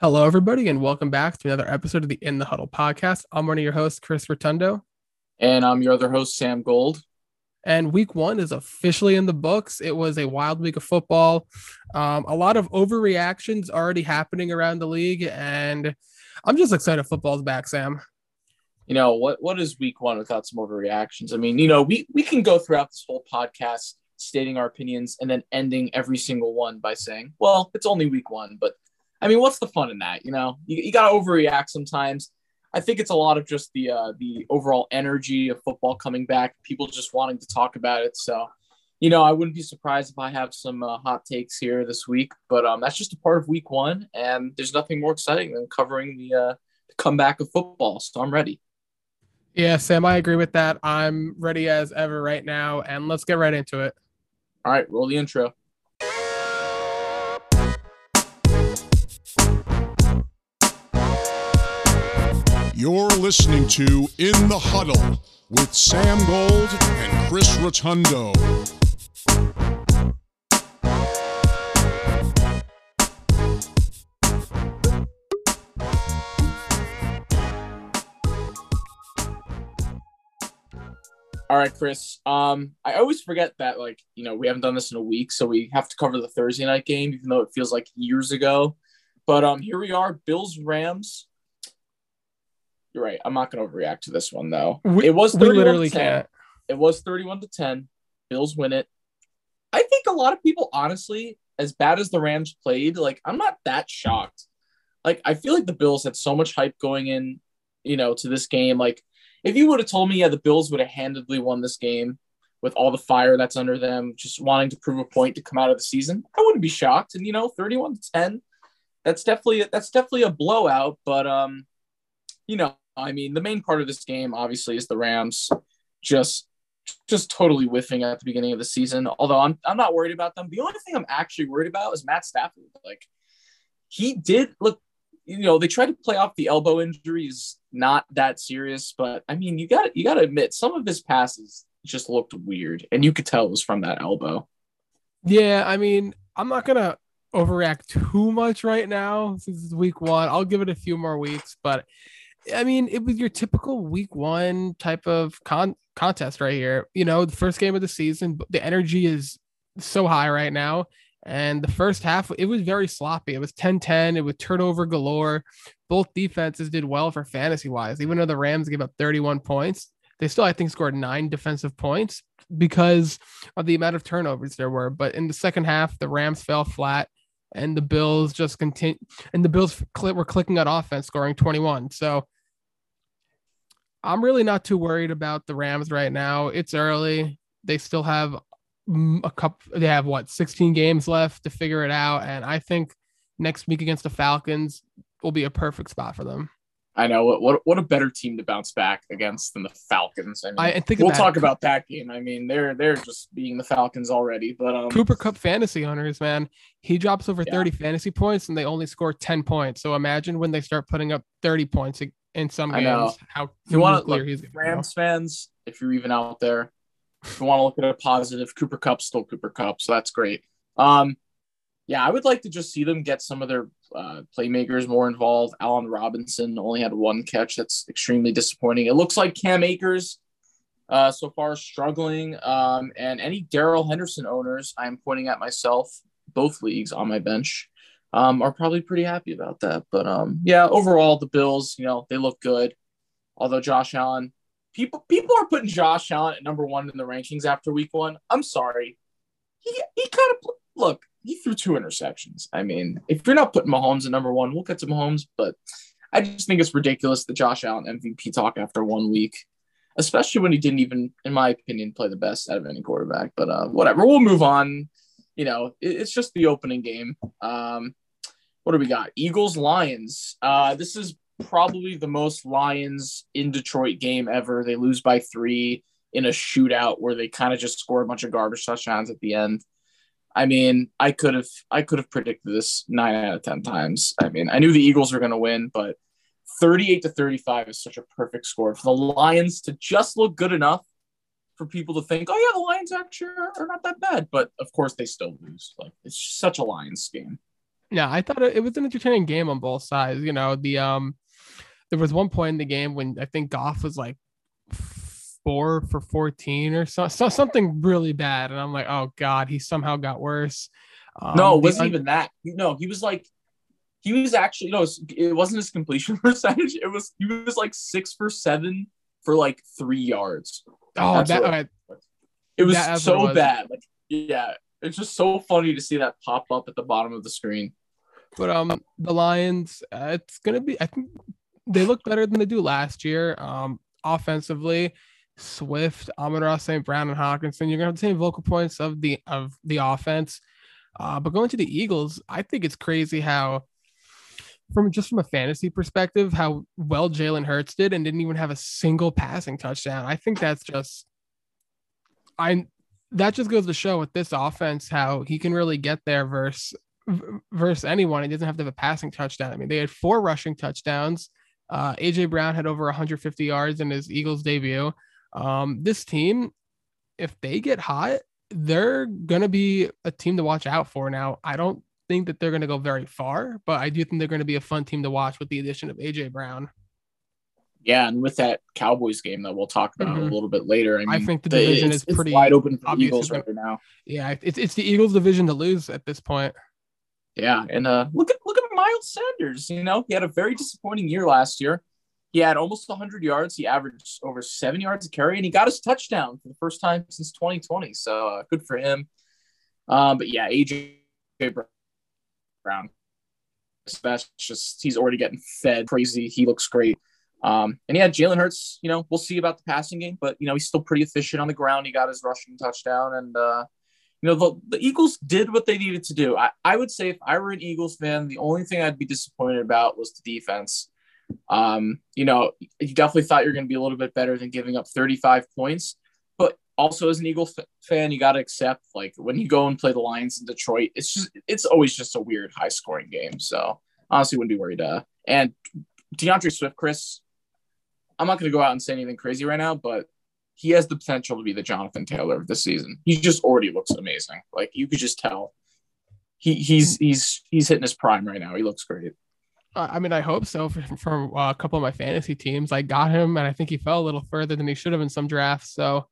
Hello, everybody, and welcome back to another episode of the In the Huddle podcast. I'm one of your hosts, Chris Rotundo, And I'm your other host, Sam Gold. and week one is officially in the books. It was a wild week of football. Um, a lot of overreactions already happening around the league, and I'm just excited football's back, Sam. You know, what what is week one without some overreactions? I mean, you know, we we can go throughout this whole podcast stating our opinions and then ending every single one by saying, well, it's only week one. But I mean, what's the fun in that? You know, you, you gotta overreact sometimes. I think it's a lot of just the uh, the overall energy of football coming back, people just wanting to talk about it. So, you know, I wouldn't be surprised if I have some uh, hot takes here this week, but um, that's just a part of week one, and there's nothing more exciting than covering the, uh, the comeback of football. So I'm ready. Yeah, Sam, I agree with that. I'm ready as ever right now, and let's get right into it. All right, roll the intro. You're listening to In the Huddle with Sam Gold and Chris Rotundo. All right, Chris. Um, I always forget that like you know we haven't done this in a week, so we have to cover the Thursday night game, even though it feels like years ago. But um, here we are, Bills Rams. You're right. I'm not going to overreact to this one though. We, it was we literally can't. It was 31 to 10. Bills win it. I think a lot of people, honestly, as bad as the Rams played, like I'm not that shocked. Like I feel like the Bills had so much hype going in, you know, to this game. Like if you would have told me, yeah, the Bills would have handedly won this game with all the fire that's under them, just wanting to prove a point to come out of the season, I wouldn't be shocked. And you know, 31 to 10, that's definitely that's definitely a blowout. But um, you know, I mean, the main part of this game obviously is the Rams just just totally whiffing at the beginning of the season. Although I'm I'm not worried about them. The only thing I'm actually worried about is Matt Stafford. Like he did look, you know, they tried to play off the elbow injuries, not that serious, but I mean, you got you got to admit some of his passes just looked weird, and you could tell it was from that elbow. Yeah, I mean, I'm not gonna overreact too much right now since it's week one. I'll give it a few more weeks, but I mean, it was your typical week one type of con- contest right here. You know, the first game of the season, the energy is so high right now. And the first half, it was very sloppy. It was 10 10. It was turnover galore. Both defenses did well for fantasy wise. Even though the Rams gave up 31 points, they still, I think, scored nine defensive points because of the amount of turnovers there were. But in the second half, the Rams fell flat and the Bills just continue. And the Bills were clicking on offense, scoring 21. So I'm really not too worried about the Rams right now. It's early. They still have mm, a couple. They have what 16 games left to figure it out, and I think next week against the Falcons will be a perfect spot for them. I know what what what a better team to bounce back against than the Falcons. I mean, I think we'll talk it. about that game. I mean, they're they're just being the Falcons already. But um, Cooper Kupp fantasy owners, man, he drops over Yeah. 30 fantasy points and they only score 10 points. So imagine when they start putting up 30 points in some I games, know. how if you want to look, he's gonna go. Rams fans, if you're even out there, if you want to look at a positive, Cooper Kupp still Cooper Kupp, so that's great. Um, yeah, I would like to just see them get some of their uh, playmakers more involved. Allen Robinson only had one catch. That's extremely disappointing. It looks like Cam Akers uh, so far struggling. Um, and any Darrell Henderson owners, I am pointing at myself, both leagues on my bench, um, are probably pretty happy about that. But um, yeah, overall, the Bills, you know, they look good. Although Josh Allen, people people are putting Josh Allen at number one in the rankings after week one. I'm sorry. He he kind of look. He threw two interceptions. I mean, if you're not putting Mahomes at number one, we'll get to Mahomes. But I just think it's ridiculous that Josh Allen MVP talk after one week, especially when he didn't even, in my opinion, play the best out of any quarterback. But uh, whatever. We'll move on. You know, it- it's just the opening game. Um, what do we got? Eagles Lions. Uh, this is probably the most Lions in Detroit game ever. They lose by three in a shootout where they kind of just score a bunch of garbage touchdowns at the end. I mean, I could have I could have predicted this nine out of ten times. I mean, I knew the Eagles were going to win, but 38 to 35 is such a perfect score for the Lions to just look good enough for people to think, oh yeah, the Lions actually are, are not that bad. But of course, they still lose. Like it's such a Lions game. Yeah, I thought it, was an entertaining game on both sides. You know, the um, there was one point in the game when I think Goff was like four for 14 or so, so something really bad. And I'm like, oh God, he somehow got worse. Um, no, it wasn't un- even that. No, he was like, he was actually, no, it wasn't his completion percentage. It was, he was like six for seven for like three yards. Oh, that, it, it was so it was. bad. Like, yeah, it's just so funny to see that pop up at the bottom of the screen. But um, the Lions, uh, it's gonna be. I think they look better than they do last year. Um, offensively, Swift, Amon-Ra St. Brown, and Hockenson. You're gonna have the same vocal points of the of the offense. Uh, but going to the Eagles, I think it's crazy how, from just from a fantasy perspective, how well Jalen Hurts did and didn't even have a single passing touchdown. I think that's just, I that just goes to show with this offense how he can really get there versus versus anyone. He doesn't have to have a passing touchdown. I mean, they had four rushing touchdowns. Uh, AJ Brown had over 150 yards in his Eagles debut. Um, this team, if they get hot, they're gonna be a team to watch out for. Now, I don't think that they're gonna go very far, but I do think they're gonna be a fun team to watch with the addition of AJ Brown. Yeah, and with that Cowboys game that we'll talk about mm-hmm. a little bit later, I, mean, I think the division is pretty wide open for the Eagles right now. Yeah, it's it's the Eagles' division to lose at this point. Yeah, and uh, look at look at Miles Sanders. You know, he had a very disappointing year last year. He had almost 100 yards. He averaged over seven yards a carry, and he got his touchdown for the first time since 2020. So uh, good for him. Um, but yeah, AJ Brown, that's just he's already getting fed crazy. He looks great. Um, and yeah, Jalen Hurts, you know, we'll see about the passing game, but you know, he's still pretty efficient on the ground. He got his rushing touchdown, and uh, you know, the, the Eagles did what they needed to do. I, I would say if I were an Eagles fan, the only thing I'd be disappointed about was the defense. Um, you know, you definitely thought you're going to be a little bit better than giving up 35 points, also as an Eagle f- fan, you got to accept like when you go and play the Lions in Detroit, it's just it's always just a weird high scoring game. So honestly, wouldn't be worried. Uh, and D'Andre Swift, Chris, I'm not going to go out and say anything crazy right now, but he has the potential to be the Jonathan Taylor of the season. He just already looks amazing. Like you could just tell. He he's he's he's hitting his prime right now. He looks great. I mean, I hope so. From, uh, a couple of my fantasy teams, I got him, and I think he fell a little further than he should have in some drafts. So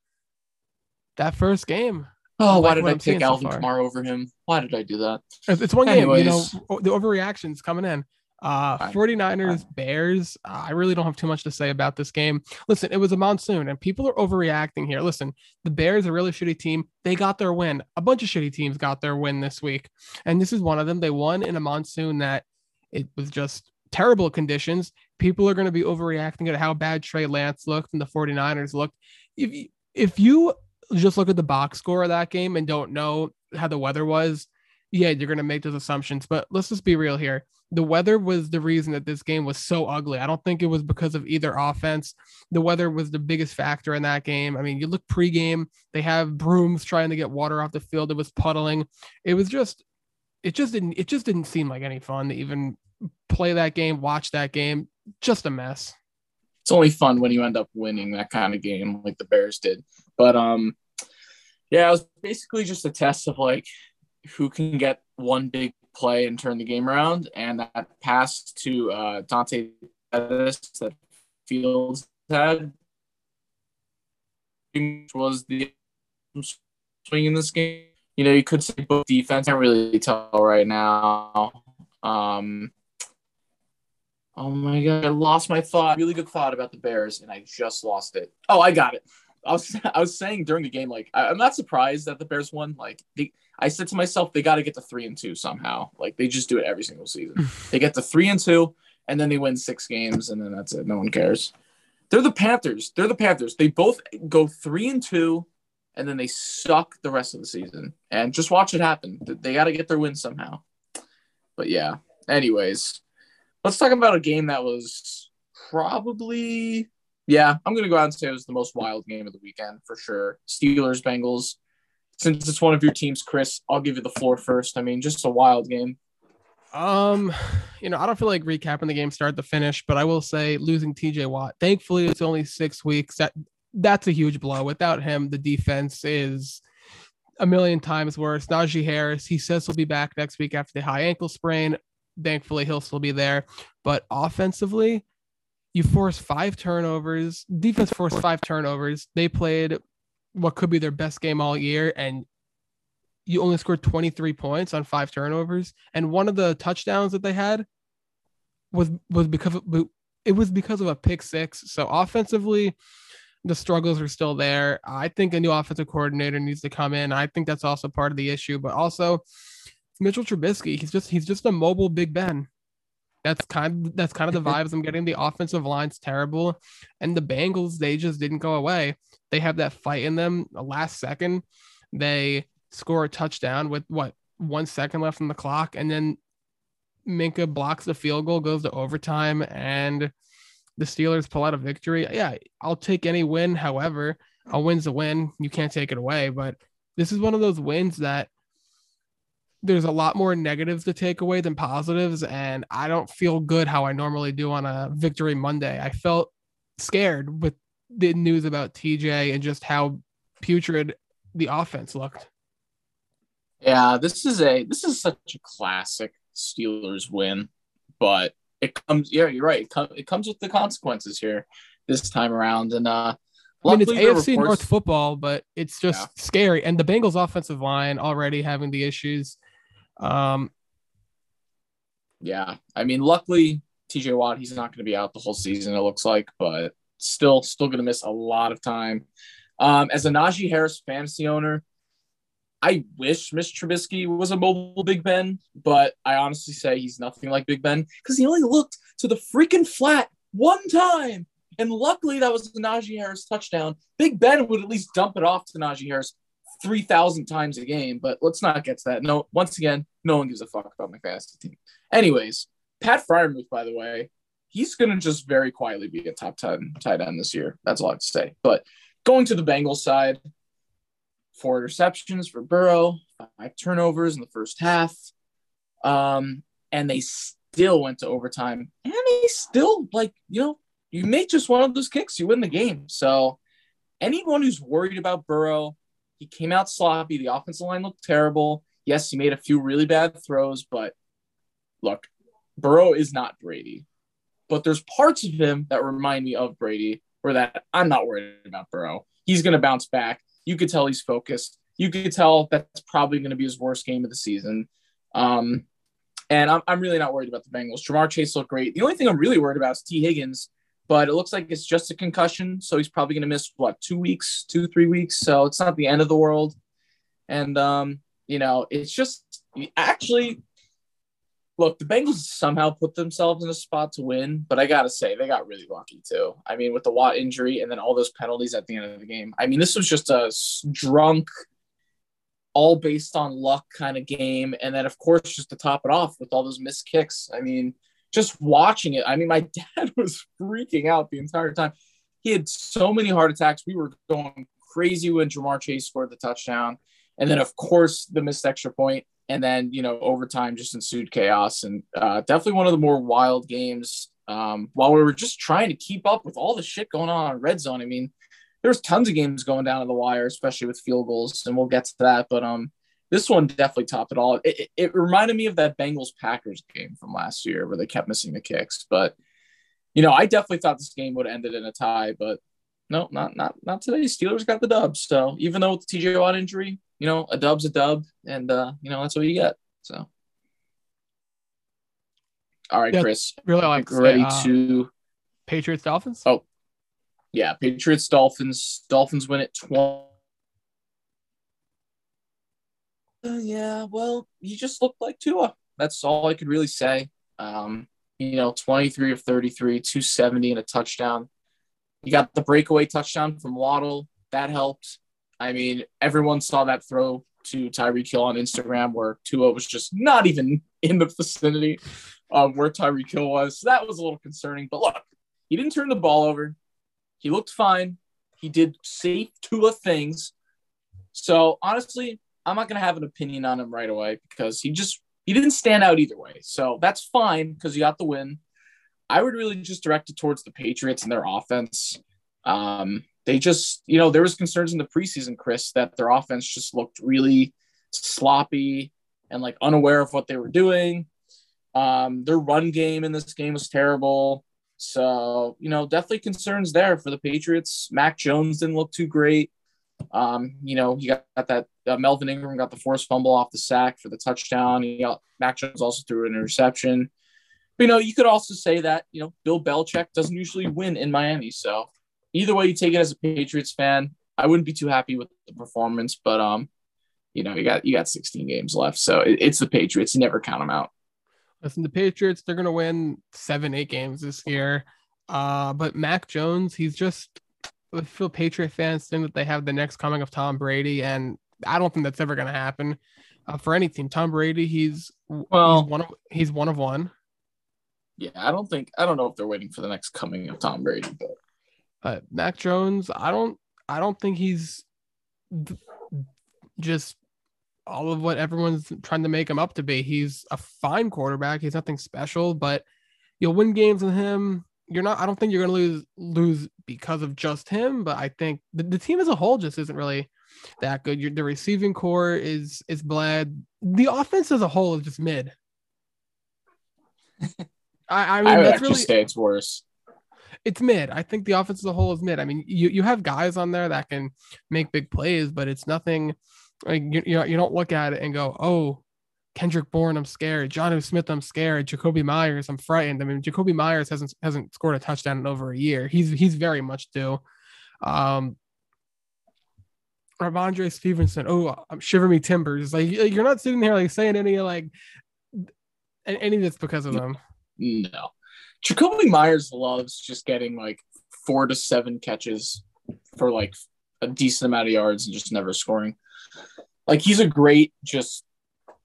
that first game. Oh, why did I pick Alvin so Kamara over him? Why did I do that? It's, it's one Anyways. game. You know, the overreactions coming in. Uh, 49ers, Bears. Uh, I really don't have too much to say about this game. Listen, it was a monsoon and people are overreacting here. Listen, the Bears are really shitty team. They got their win. A bunch of shitty teams got their win this week. And this is one of them. They won in a monsoon that it was just terrible conditions. People are going to be overreacting at how bad Trey Lance looked and the 49ers looked. If, if you just look at the box score of that game and don't know how the weather was, yeah, you're going to make those assumptions. But let's just be real here. The weather was the reason that this game was so ugly. I don't think it was because of either offense. The weather was the biggest factor in that game. I mean, you look pregame, they have brooms trying to get water off the field. It was puddling. It was just, it just didn't, it just didn't seem like any fun to even play that game, watch that game. Just a mess. It's only fun when you end up winning that kind of game like the Bears did. But um yeah, it was basically just a test of like who can get one big play and turn the game around. And that pass to uh, Dante Pettis that Fields had was the swing in this game. You know, you could say both defense. I can't really tell right now. Um, Oh my god, I lost my thought. Really good thought about the Bears, and I just lost it. Oh, I got it. I was I was saying during the game, like I, am not surprised that the Bears won. Like they, I said to myself, they got to get to three and two somehow. Like they just do it every single season. they get to three and two, and then they win six games, and then that's it. No one cares. They're the Panthers. They're the Panthers. They both go three and two, and then they suck the rest of the season. And just watch it happen. They got to get their win somehow. But yeah. Anyways, Let's talk about a game that was probably, yeah, I'm going to go out and say it was the most wild game of the weekend for sure. Steelers, Bengals. Since it's one of your teams, Chris, I'll give you the floor first. I mean, just a wild game. Um, you know, I don't feel like recapping the game start to finish, but I will say losing TJ Watt. Thankfully, it's only six weeks. That that's a huge blow. Without him, the defense is a million times worse. Najee Harris, he says he'll be back next week after the high ankle sprain. Thankfully, he'll still be there. But offensively, you force five turnovers. Defense forced five turnovers. They played what could be their best game all year, and you only scored 23 points on five turnovers. And one of the touchdowns that they had was was because of, it was because of a pick six. So offensively, the struggles are still there. I think a new offensive coordinator needs to come in. I think that's also part of the issue, but also Mitchell Trubisky, he's just he's just a mobile Big Ben. That's kind of, that's kind of the vibes I'm getting. The offensive line's terrible, and the Bengals they just didn't go away. They have that fight in them. The last second, they score a touchdown with what one second left on the clock, and then Minkah blocks the field goal, goes to overtime, and the Steelers pull out a victory. Yeah, I'll take any win. However, a win's a win. You can't take it away. But this is one of those wins that there's a lot more negatives to take away than positives. And I don't feel good how I normally do on a victory Monday. I felt scared with the news about TJ and just how putrid the offense looked. Yeah, this is a this is such a classic Steelers win, but it comes. Yeah, you're right. It, com- it comes with the consequences here this time around, and uh, I mean, it's AFC reports- North football, but it's just yeah. scary. And the Bengals' offensive line already having the issues. Um, yeah, I mean, luckily TJ Watt he's not going to be out the whole season. It looks like, but still, still going to miss a lot of time. Um, as a Najee Harris fantasy owner, I wish Mitch Trubisky was a mobile Big Ben, but I honestly say he's nothing like Big Ben because he only looked to the freaking flat one time. And luckily, that was the Najee Harris touchdown. Big Ben would at least dump it off to Najee Harris 3,000 times a game, but let's not get to that. No, once again, no one gives a fuck about my fantasy team. Anyways, Pat Freiermuth, by the way, he's going to just very quietly be a top 10 tight end this year. That's all I have to say. But going to the Bengals side, four interceptions for Burrow, five turnovers in the first half. Um, and they still went to overtime. And they still, like, you know, you make just one of those kicks, you win the game. So anyone who's worried about Burrow, he came out sloppy. The offensive line looked terrible. Yes, he made a few really bad throws, but look, Burrow is not Brady. But there's parts of him that remind me of Brady, where that I'm not worried about Burrow. He's going to bounce back. You could tell he's focused. You could tell that's probably going to be his worst game of the season. Um, and I'm, I'm really not worried about the Bengals. Ja'Marr Chase looked great. The only thing I'm really worried about is Tee Higgins, but it looks like it's just a concussion. So he's probably going to miss, what, two weeks, two, three weeks. So it's not the end of the world. And, um, you know, it's just actually, look, the Bengals somehow put themselves in a spot to win, but I got to say, they got really lucky too. I mean, with the Watt injury and then all those penalties at the end of the game. I mean, this was just a drunk, all based on luck kind of game. And then, of course, just to top it off with all those missed kicks. I mean, just watching it, I mean, my dad was freaking out the entire time. He had so many heart attacks. We were going crazy when Ja'Marr Chase scored the touchdown. And then, of course, the missed extra point and then you know overtime just ensued chaos and uh, definitely one of the more wild games um, while we were just trying to keep up with all the shit going on on red zone i mean there's tons of games going down to the wire especially with field goals and we'll get to that but um this one definitely topped it all it, it, it reminded me of that bengals packers game from last year where they kept missing the kicks but you know i definitely thought this game would have ended in a tie but no not not not today steelers got the dub so even though with the tj watt injury you know, a dub's a dub, and uh, you know that's what you get. So, all right, yeah, Chris, really like ready uh, to Patriots Dolphins. Oh, yeah, Patriots Dolphins. Dolphins win it twenty. Uh, yeah, well, you just looked like Tua. That's all I could really say. Um, you know, 23 of 33, 270 and a touchdown. You got the breakaway touchdown from Waddle. That helped. I mean, everyone saw that throw to Tyreek Hill on Instagram where Tua was just not even in the vicinity of where Tyreek Hill was. So that was a little concerning. But look, he didn't turn the ball over. He looked fine. He did safe Tua things. So honestly, I'm not going to have an opinion on him right away because he just he didn't stand out either way. So that's fine because you got the win. I would really just direct it towards the Patriots and their offense. Um, they just, you know, there was concerns in the preseason, Chris, that their offense just looked really sloppy and like unaware of what they were doing. Um, their run game in this game was terrible. So, you know, definitely concerns there for the Patriots. Mac Jones didn't look too great. Um, you know, he got, that uh, Melvin Ingram got the forced fumble off the sack for the touchdown. He got Mac Jones also threw an interception. But, you know, you could also say that, you know, Bill Belichick doesn't usually win in Miami. So either way you take it as a Patriots fan, I wouldn't be too happy with the performance, but um, you know, you got you got 16 games left. So it, it's the Patriots. You never count them out. Listen, the Patriots, they're gonna win seven, eight games this year. Uh, but Mac Jones, he's just feel Patriot fans think that they have the next coming of Tom Brady, and I don't think that's ever gonna happen uh, for any team. Tom Brady, he's well, he's one of he's one of one. Yeah, I don't think I don't know if they're waiting for the next coming of Tom Brady, but uh, Mac Jones, I don't I don't think he's just all of what everyone's trying to make him up to be. He's a fine quarterback. He's nothing special, but you'll win games with him. You're not. I don't think you're going to lose lose because of just him. But I think the, the team as a whole just isn't really that good. You're, the receiving corps is is bled. The offense as a whole is just mid. I, I mean, I would that's actually really say it's worse. It's mid. I think the offense as a whole is mid. I mean, you you have guys on there that can make big plays, but it's nothing like you, you, know, you don't look at it and go, oh, Kendrick Bourne, I'm scared. Jonnu Smith, I'm scared. Jakobi Meyers, I'm frightened. I mean, Jakobi Meyers hasn't hasn't scored a touchdown in over a year. He's he's very much due. Um, Rhamondre Stevenson, oh, I'm shiver me timbers. Like you're not sitting here like saying any like any of this because of them. No, Jakobi Meyers loves just getting like four to seven catches for like a decent amount of yards and just never scoring. Like he's a great just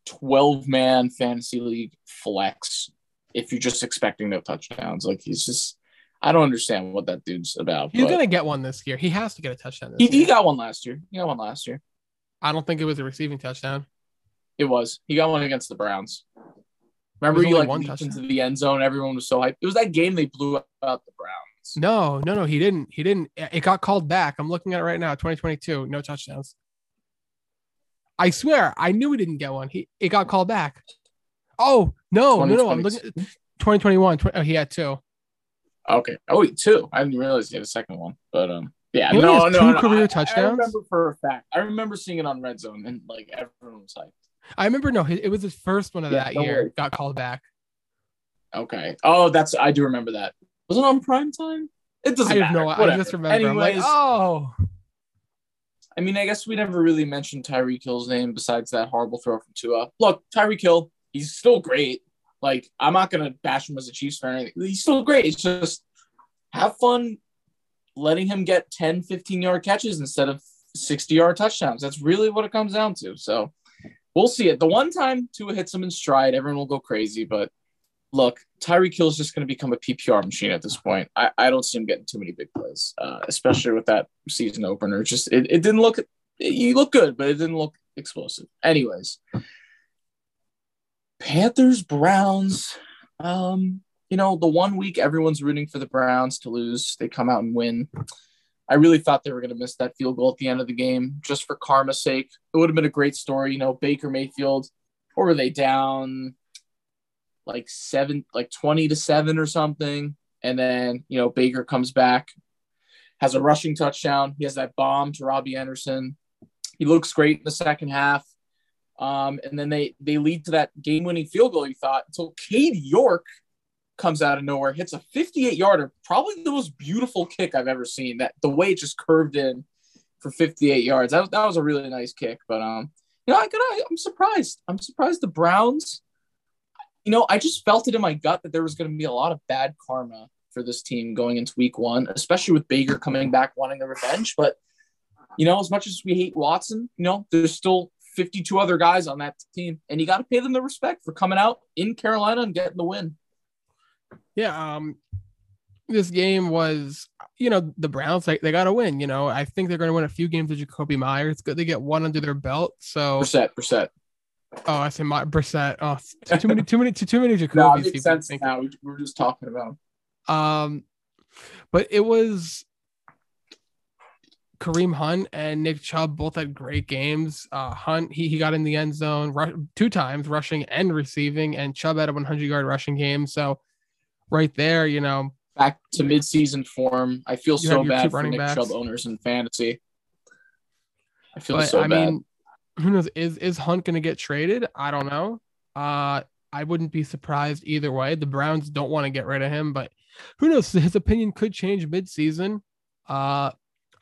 12 man fantasy league flex if you're just expecting no touchdowns. Like he's just I don't understand what that dude's about. He's gonna get one this year. He has to get a touchdown. He, he, got one last year. He got one last year. I don't think it was a receiving touchdown. It was. He got one against the Browns. Remember he like one into the end zone. Everyone was so hyped. It was that game they blew out the Browns. No, no, no. He didn't. He didn't. It got called back. I'm looking at it right now. 2022. No touchdowns. I swear, I knew he didn't get one. He it got called back. Oh no, no, no! I'm looking. 2021. 20, oh, he had two. Okay. Oh, wait, two. I didn't realize he had a second one, but um, yeah, he no, no, two no. career I, touchdowns. I remember for a fact. I remember seeing it on Red Zone, and like everyone was hyped. I remember. No, it was his first one of yeah, that year. Worry. Got called back. Okay. Oh, that's I do remember that. Was it on prime time? It doesn't. I have matter. no. Whatever. I just remember. Anyways, like, oh. I mean, I guess we never really mentioned Tyreek Hill's name besides that horrible throw from Tua. Look, Tyreek Hill, he's still great. Like, I'm not gonna bash him as a Chiefs fan. Or anything. He's still great. It's just have fun letting him get 10, 15 yard catches instead of 60 yard touchdowns. That's really what it comes down to. So we'll see it. The one time Tua hits him in stride, everyone will go crazy. But look, Tyreek Hill is just going to become a PPR machine at this point. I, I don't see him getting too many big plays, uh, especially with that season opener. Just it, it didn't look you look good, but it didn't look explosive. Anyways, Panthers Browns. Um, you know, the one week everyone's rooting for the Browns to lose, they come out and win. I really thought they were going to miss that field goal at the end of the game just for karma's sake. It would have been a great story. You know, Baker Mayfield, or were they down like seven, like 20 to seven or something. And then, you know, Baker comes back, has a rushing touchdown. He has that bomb to Robbie Anderson. He looks great in the second half. Um, and then they they lead to that game winning field goal, you thought, until Cade York comes out of nowhere, hits a 58 yarder, probably the most beautiful kick I've ever seen. That the way it just curved in for 58 yards. That, that was a really nice kick. But um, you know, I gotta, I'm surprised. I'm surprised the Browns you know, I just felt it in my gut that there was going to be a lot of bad karma for this team going into week one, especially with Baker coming back wanting the revenge. But, you know, as much as we hate Watson, you know, there's still 52 other guys on that team, and you got to pay them the respect for coming out in Carolina and getting the win. Yeah. Um, this game was, you know, the Browns, like they got to win. You know, I think they're going to win a few games with Jakobi Meyers. It's good to get one under their belt. So, percent, percent. Oh, I say my Brissett. Oh, too many, too many, too, too many Jacoby's. no, it makes sense now. We, we're just talking about. Um, but it was. Kareem Hunt and Nick Chubb both had great games. Uh, Hunt he, he got in the end zone ru- two times, rushing and receiving, and Chubb had a 100 yard rushing game. So right there, you know, back to midseason form. I feel so have your two bad for running Nick backs. Chubb owners in fantasy. I feel but so I bad. mean, who knows? Is is Hunt going to get traded? I don't know. Uh, I wouldn't be surprised either way. The Browns don't want to get rid of him, but who knows? His opinion could change mid-season. Uh,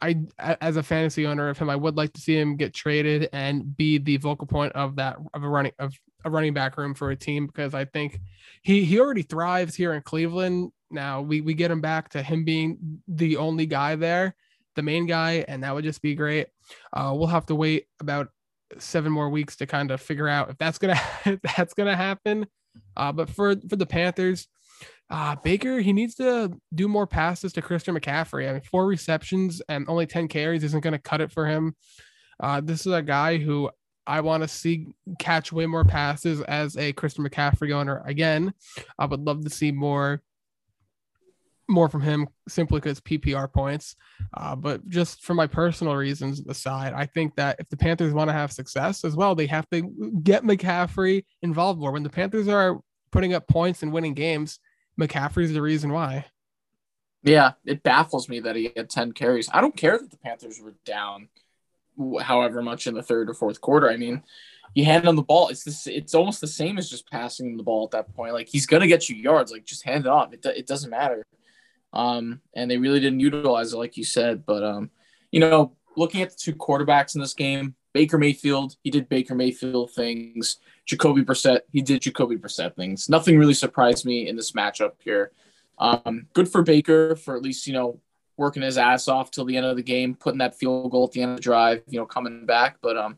I, as a fantasy owner of him, I would like to see him get traded and be the vocal point of that of a running of a running back room for a team because I think he he already thrives here in Cleveland. Now we we get him back to him being the only guy there, the main guy, and that would just be great. Uh, we'll have to wait about seven more weeks to kind of figure out if that's gonna if that's gonna happen. Uh, but for for the Panthers, uh, Baker he needs to do more passes to Christian McCaffrey. I mean, four receptions and only ten carries isn't gonna cut it for him. Uh, this is a guy who I want to see catch way more passes as a Christian McCaffrey owner again. I would love to see more more from him simply because PPR points. Uh, but just for my personal reasons aside, I think that if the Panthers want to have success as well, they have to get McCaffrey involved more. When the Panthers are putting up points and winning games, McCaffrey's the reason why. Yeah, it baffles me that he had 10 carries. I don't care that the Panthers were down however much in the third or fourth quarter. I mean, you hand him the ball. It's this it's almost the same as just passing him the ball at that point. Like he's to get you yards. Like just hand it off. It, it doesn't matter. Um, and they really didn't utilize it like you said, but um, you know, looking at the two quarterbacks in this game, Baker Mayfield, he did Baker Mayfield things. Jacoby Brissett, he did Jacoby Brissett things. Nothing really surprised me in this matchup here. Um, good for Baker for at least, you know, working his ass off till the end of the game, putting that field goal at the end of the drive, you know, coming back. But, um,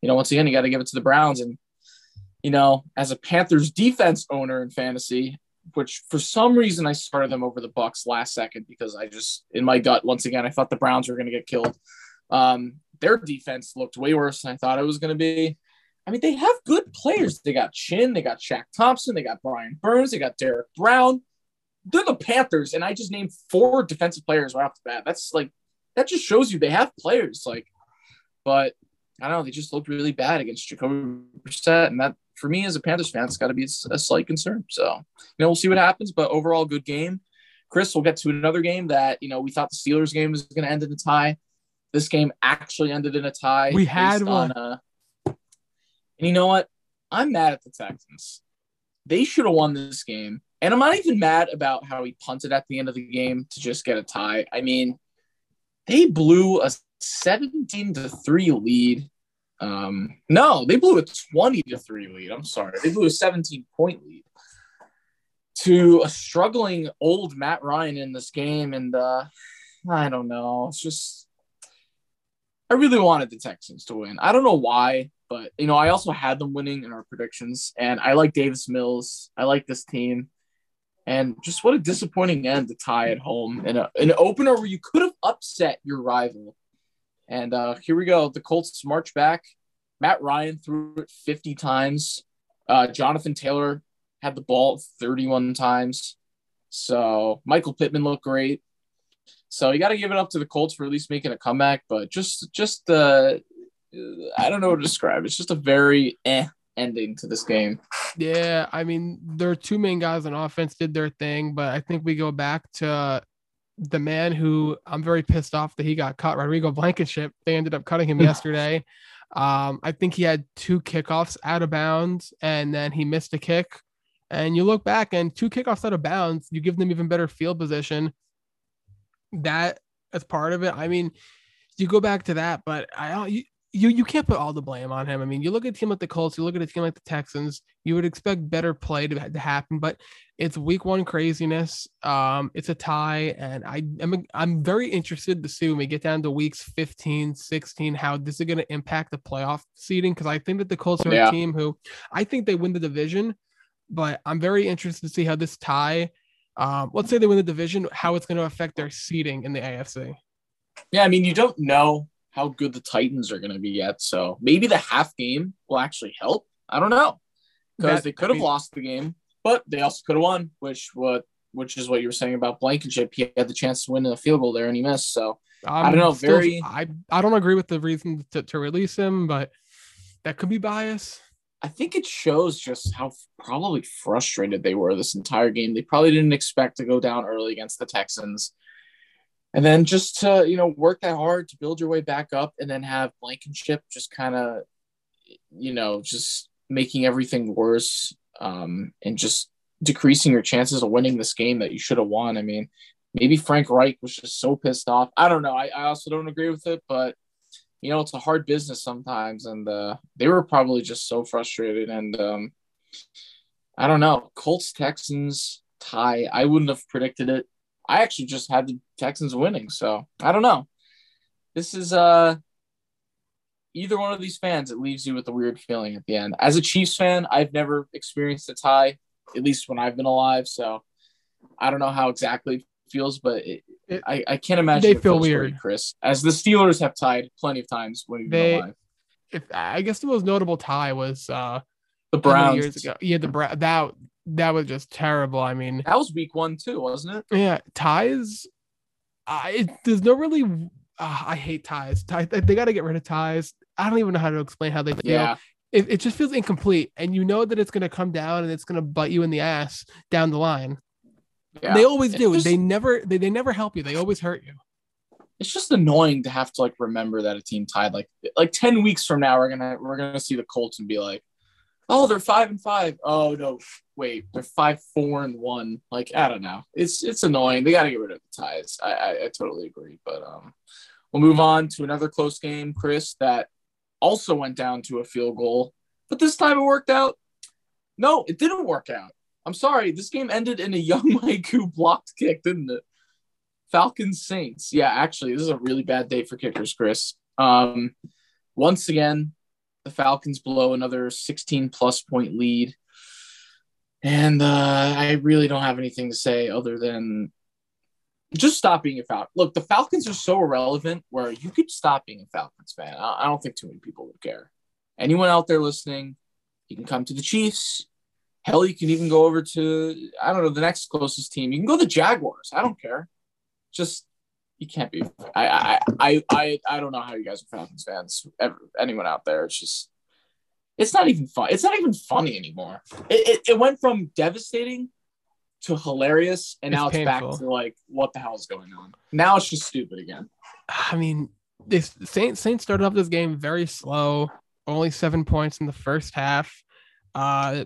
you know, once again, you got to give it to the Browns. And, you know, as a Panthers defense owner in fantasy, which for some reason I started them over the Bucks last second because I just, in my gut, once again, I thought the Browns were going to get killed. Um, their defense looked way worse than I thought it was going to be. I mean, they have good players. They got Chinn, they got Shaq Thompson, they got Brian Burns, they got Derrick Brown. They're the Panthers, and I just named four defensive players right off the bat. That's like that just shows you they have players. Like, but I don't know, they just looked really bad against Jacoby Brissett, and that for me as a Panthers fan, it's got to be a slight concern. So, you know, we'll see what happens, but overall, good game. Chris, we'll get to another game that you know we thought the Steelers game was going to end in a tie. This game actually ended in a tie. We had one. On, uh, and you know what? I'm mad at the Texans. They should have won this game. And I'm not even mad about how he punted at the end of the game to just get a tie. I mean, they blew a 17 to 3 lead. Um, no, they blew a 20 to 3 lead. I'm sorry. They blew a 17 point lead to a struggling old Matt Ryan in this game. And uh, I don't know. It's just, I really wanted the Texans to win. I don't know why, but you know, I also had them winning in our predictions, and I like Davis Mills. I like this team, and just what a disappointing end to tie at home in a, an opener where you could have upset your rival. And uh, here we go. The Colts march back. Matt Ryan threw it 50 times. Uh, Jonathan Taylor had the ball 31 times. So Michael Pittman looked great. So you got to give it up to the Colts for at least making a comeback, but just just uh, I don't know what to describe. It's just a very eh ending to this game. Yeah, I mean, their two main guys on offense did their thing, but I think we go back to the man who I'm very pissed off that he got cut, Rodrigo Blankenship. They ended up cutting him yesterday. Um, I think he had two kickoffs out of bounds and then he missed a kick. And you look back and two kickoffs out of bounds, you give them even better field position. That as part of it. I mean, you go back to that, but I don't you, you can't put all the blame on him. I mean, you look at a team like the Colts, you look at a team like the Texans, you would expect better play to, to happen, but it's week one craziness. Um, it's a tie, and I am I'm very interested to see when we get down to weeks 15, 16, how this is going to impact the playoff seeding. Because I think that the Colts are Yeah. a team who I think they win the division, but I'm very interested to see how this tie. Um, let's say they win the division, how it's going to affect their seeding in the AFC. Yeah, I mean, you don't know how good the Titans are going to be yet. So maybe the half game will actually help. I don't know because they could I have mean- lost the game, but they also could have won, which what which is what you were saying about Blankenship. He had the chance to win in a field goal there and he missed. So I don't know. Still- Very. I I don't agree with the reason to, to release him, but that could be bias. I think it shows just how probably frustrated they were this entire game. They probably didn't expect to go down early against the Texans. And then just to, you know, work that hard to build your way back up and then have Blankenship just kind of, you know, just making everything worse um, and just decreasing your chances of winning this game that you should have won. I mean, maybe Frank Reich was just so pissed off. I don't know. I, I also don't agree with it, but you know, it's a hard business sometimes. And uh, they were probably just so frustrated. And um, I don't know. Colts Texans tie. I wouldn't have predicted it. I actually just had the Texans winning. So I don't know. This is uh either one of these fans, it leaves you with a weird feeling at the end. As a Chiefs fan, I've never experienced a tie, at least when I've been alive. So I don't know how exactly it feels, but it, It- I, I can't imagine they feel feels great, weird. Chris. As the Steelers have tied plenty of times when you've They- been alive. If I guess the most notable tie was uh The Browns. years ago. Yeah, the Bra- that that was just terrible. I mean, That was week one too, wasn't it? yeah, ties. I it, there's no really. Uh, I hate ties. Tie, they got to get rid of ties. I don't even know how to explain how they feel. Yeah. It, it just feels incomplete, and you know that it's going to come down and it's going to bite you in the ass down the line. Yeah. They always do. just- They never they, they never help you. They always hurt you. it's just annoying to have to like remember that a team tied like like 10 weeks from now we're gonna we're gonna see the Colts and be like, oh, they're five and five. Oh no, wait, they're five, four, and one. Like, I don't know. It's it's annoying. They gotta get rid of the ties. I, I, I totally agree. But um we'll move on to another close game, Chris, that also went down to a field goal, but this time it worked out. No, it didn't work out. I'm sorry. This game ended in a young Mike who blocked kick, didn't it? Falcons Saints. Yeah, actually, this is a really bad day for kickers, Chris. Um, once again, the Falcons blow another 16 plus point lead. And uh, I really don't have anything to say other than just stop being a Falcon. Look, the Falcons are so irrelevant where you could stop being a Falcons fan. I don't think too many people would care. Anyone out there listening, you can come to the Chiefs. Hell, you can even go over to, I don't know, the next closest team. You can go to the Jaguars. I don't care just you can't be. I I I I I don't know how you guys are Falcons fans. Ever, anyone out there? It's just. It's not even fun. It's not even funny anymore. It, it, it went from devastating to hilarious, and It's now it's painful. back to like, what the hell is going on? Now it's just stupid again. I mean, this Saints Saints started off this game very slow, only seven points in the first half. Uh,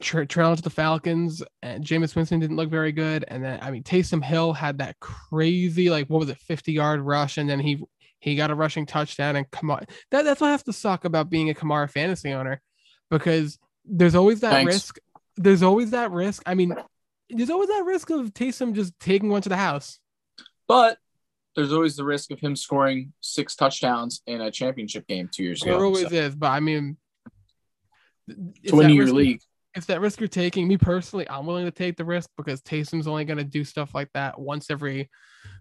tra- trailing to the Falcons, and Jameis Winston didn't look very good. And then, I mean, Taysom Hill had that crazy, like, what was it, 50 yard rush, and then he he got a rushing touchdown. And come on, that, that's what has to suck about being a Kamara fantasy owner, because there's always that Thanks. risk. There's always that risk. I mean, there's always that risk of Taysom just taking one to the house. But there's always the risk of him scoring six touchdowns in a championship game two years There ago. There always so- is, but I mean, it's to win that your risk- league. It's that risk you're taking. Me personally, I'm willing to take the risk because Taysom's only going to do stuff like that once every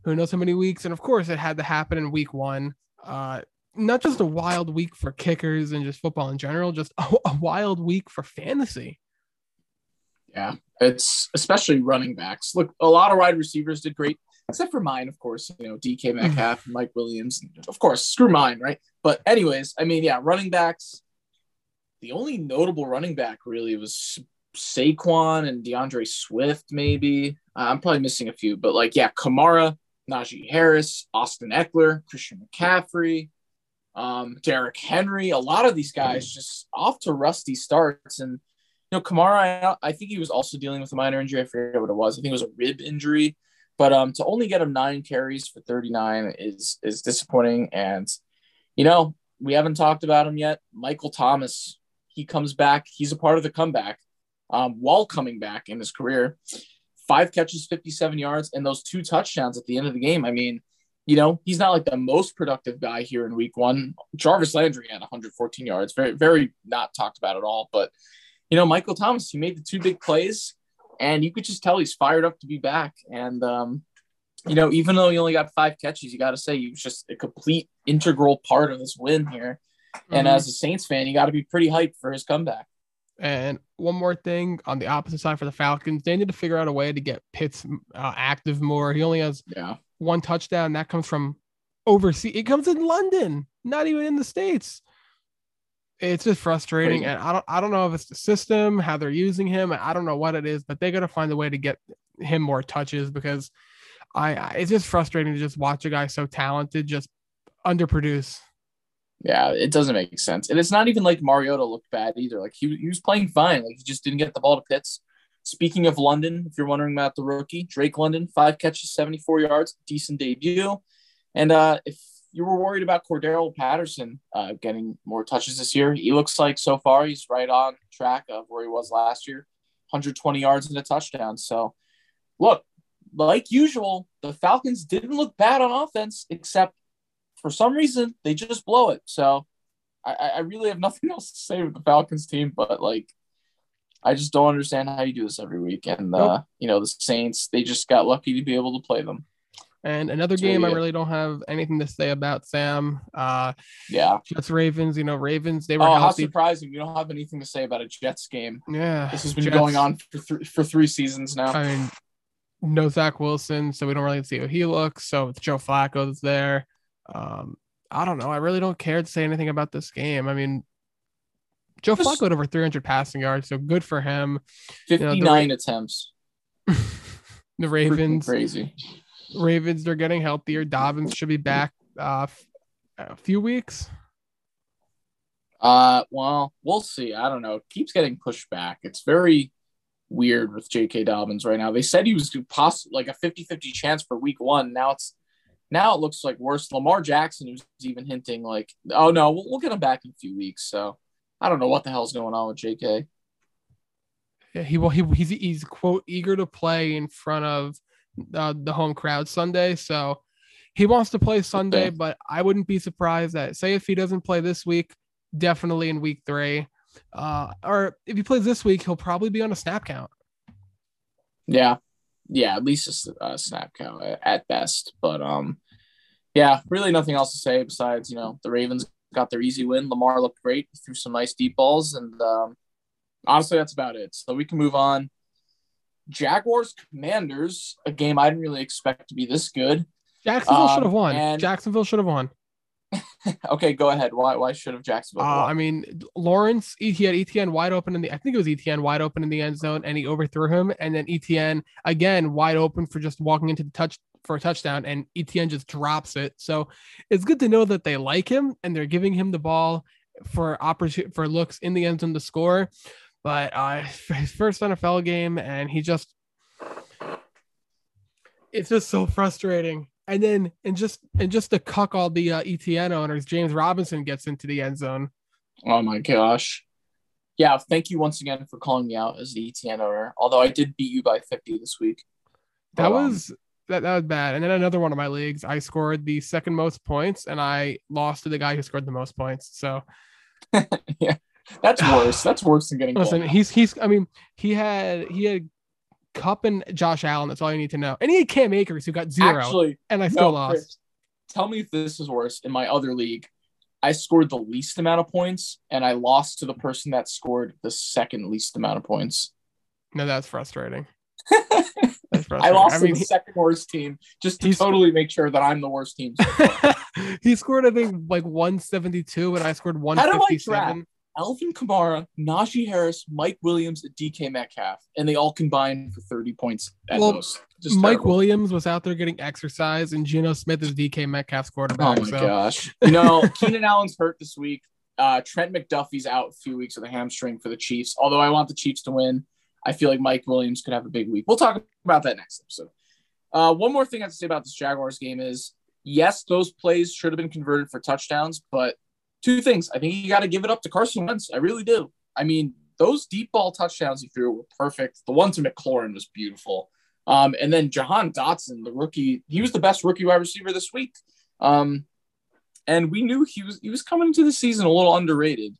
who knows how many weeks. And of course, it had to happen in week one. Uh, not just a wild week for kickers and just football in general, just a, a wild week for fantasy. Yeah, it's especially running backs. Look, a lot of wide receivers did great, except for mine, of course. You know, DK Metcalf, Mike Williams, of course. Screw mine, right? But anyways, I mean, yeah, running backs. The only notable running back really was Saquon and D'Andre Swift. Maybe Uh, I'm probably missing a few, but like, yeah, Kamara, Najee Harris, Austin Ekeler, Christian McCaffrey, um, Derrick Henry. A lot of these guys just off to rusty starts and you know, Kamara, I, I think he was also dealing with a minor injury. I forget what it was. I think it was a rib injury. But um, to only get him nine carries for 39 is is disappointing. And you know, we haven't talked about him yet. Michael Thomas, he comes back. He's a part of the comeback. Um, while coming back in his career, five catches, 57 yards, and those two touchdowns at the end of the game. I mean, you know, he's not like the most productive guy here in week one. Jarvis Landry had 114 yards, very, very not talked about at all. But you know, Michael Thomas, he made the two big plays, and you could just tell he's fired up to be back. And um, you know, even though he only got five catches, you got to say he was just a complete integral part of this win here. And Mhm. as a Saints fan, you got to be pretty hyped for his comeback. And one more thing on the opposite side for the Falcons, they need to figure out a way to get Pitts uh, active more. He only has Yeah, one touchdown. That comes from overseas. It comes in London, not even in the states. It's just frustrating, Crazy. and I don't I don't know if it's the system, how they're using him. I don't know what it is, but they got to find a way to get him more touches because I, I it's just frustrating to just watch a guy so talented just underproduce. Yeah, it doesn't make sense. And it's not even like Mariota looked bad either. Like he, he was playing fine. Like he just didn't get the ball to Pitts. Speaking of London, if you're wondering about the rookie, Drake London, five catches, 74 yards, decent debut. And uh, if you were worried about Cordarrelle Patterson uh, getting more touches this year, he looks like so far he's right on track of where he was last year 120 yards and a touchdown. So, look, like usual, the Falcons didn't look bad on offense, except for some reason they just blow it. So I, I really have nothing else to say with the Falcons team, but like I just don't understand how you do this every week. And uh, you know, the Saints, they just got lucky to be able to play them. And another game I really don't have anything to say about Sam. Uh Yeah. Jets Ravens, you know, Ravens, they were Oh, how surprising! We don't have anything to say about a Jets game. Yeah. This has been Jets- going on for th- for three seasons now. I mean, no Zach Wilson, so we don't really see how he looks. So it's Joe Flacco that's there. Um, I don't know. I really don't care to say anything about this game. I mean, Joe Flacco had over 300 passing yards, so good for him. know, the 59 attempts. The Ravens, crazy. Ravens, they're getting healthier. Dobbins should be back uh, a few weeks. Uh, well, we'll see. I don't know. It keeps getting pushed back. It's very weird with J.K. Dobbins right now. They said he was do possible like a 50-50 chance for week one. Now it's now it looks like worse. Lamar Jackson was even hinting like, oh no, we'll, we'll get him back in a few weeks. So I don't know what the hell's going on with J.K. Yeah, he will. He, he's he's quote eager to play in front of uh, the home crowd Sunday, so he wants to play Sunday. Okay. But I wouldn't be surprised that say if he doesn't play this week, definitely in week three, uh, or if he plays this week, he'll probably be on a snap count. Yeah, yeah, at least a a snap count at best. But um, yeah, really nothing else to say besides you know the Ravens got their easy win. Lamar looked great, threw some nice deep balls, and um, honestly, that's about it. So we can move on. Jaguars Commanders, a game I didn't really expect to be this good. Jacksonville Um, should have won. Jacksonville should have won. Okay, go ahead. Why why should have Jacksonville? Uh. I mean, Lawrence, he had ETN wide open in the, I think it was ETN wide open in the end zone, and he overthrew him. And then ETN again wide open for just walking into the touch for a touchdown, and ETN just drops it. So it's good to know that they like him and they're giving him the ball for opportunity for looks in the end zone to score. But uh, his first NFL game, and he just, it's just so frustrating. And then, and just, and just to cuck all the uh, ETN owners, James Robinson gets into the end zone. Oh my gosh. Yeah, thank you once again for calling me out as the ETN owner. Although I did beat you by 50 this week. That But, um, was that, that was bad. And then another one of my leagues, I scored the second most points, and I lost to the guy who scored the most points. So yeah. that's worse. That's worse than getting listen, he's he's. I mean, he had he had Kupp and Josh Allen. That's all you need to know. And he had Cam Akers who got zero, Actually, and I still no, lost. Chris, tell me if this is worse. In my other league, I scored the least amount of points, and I lost to the person that scored the second least amount of points. No, that's frustrating. I That's frustrating. lost I to mean, the he, second worst team just to totally make sure that I'm the worst team. he scored I think like 172, and I scored do I 157. Alvin Kamara, Najee Harris, Mike Williams, and DK Metcalf, and they all combined for 30 points at Well, most. Just Mike terrible. Williams was out there getting exercise, and Geno Smith is DK Metcalf's quarterback. Oh my so gosh. You know, Keenan Allen's hurt this week. Uh, Trent McDuffie's out a few weeks with a hamstring for the Chiefs. Although I want the Chiefs to win, I feel like Mike Williams could have a big week. We'll talk about that next episode. Uh, one more thing I have to say about this Jaguars game is yes, those plays should have been converted for touchdowns, but two things. I think you got to give it up to Carson Wentz. I really do. I mean, those deep ball touchdowns he threw were perfect. The one to McLaurin was beautiful. Um, and then Jahan Dotson, the rookie, he was the best rookie wide receiver this week. Um, and we knew he was he was coming into the season a little underrated,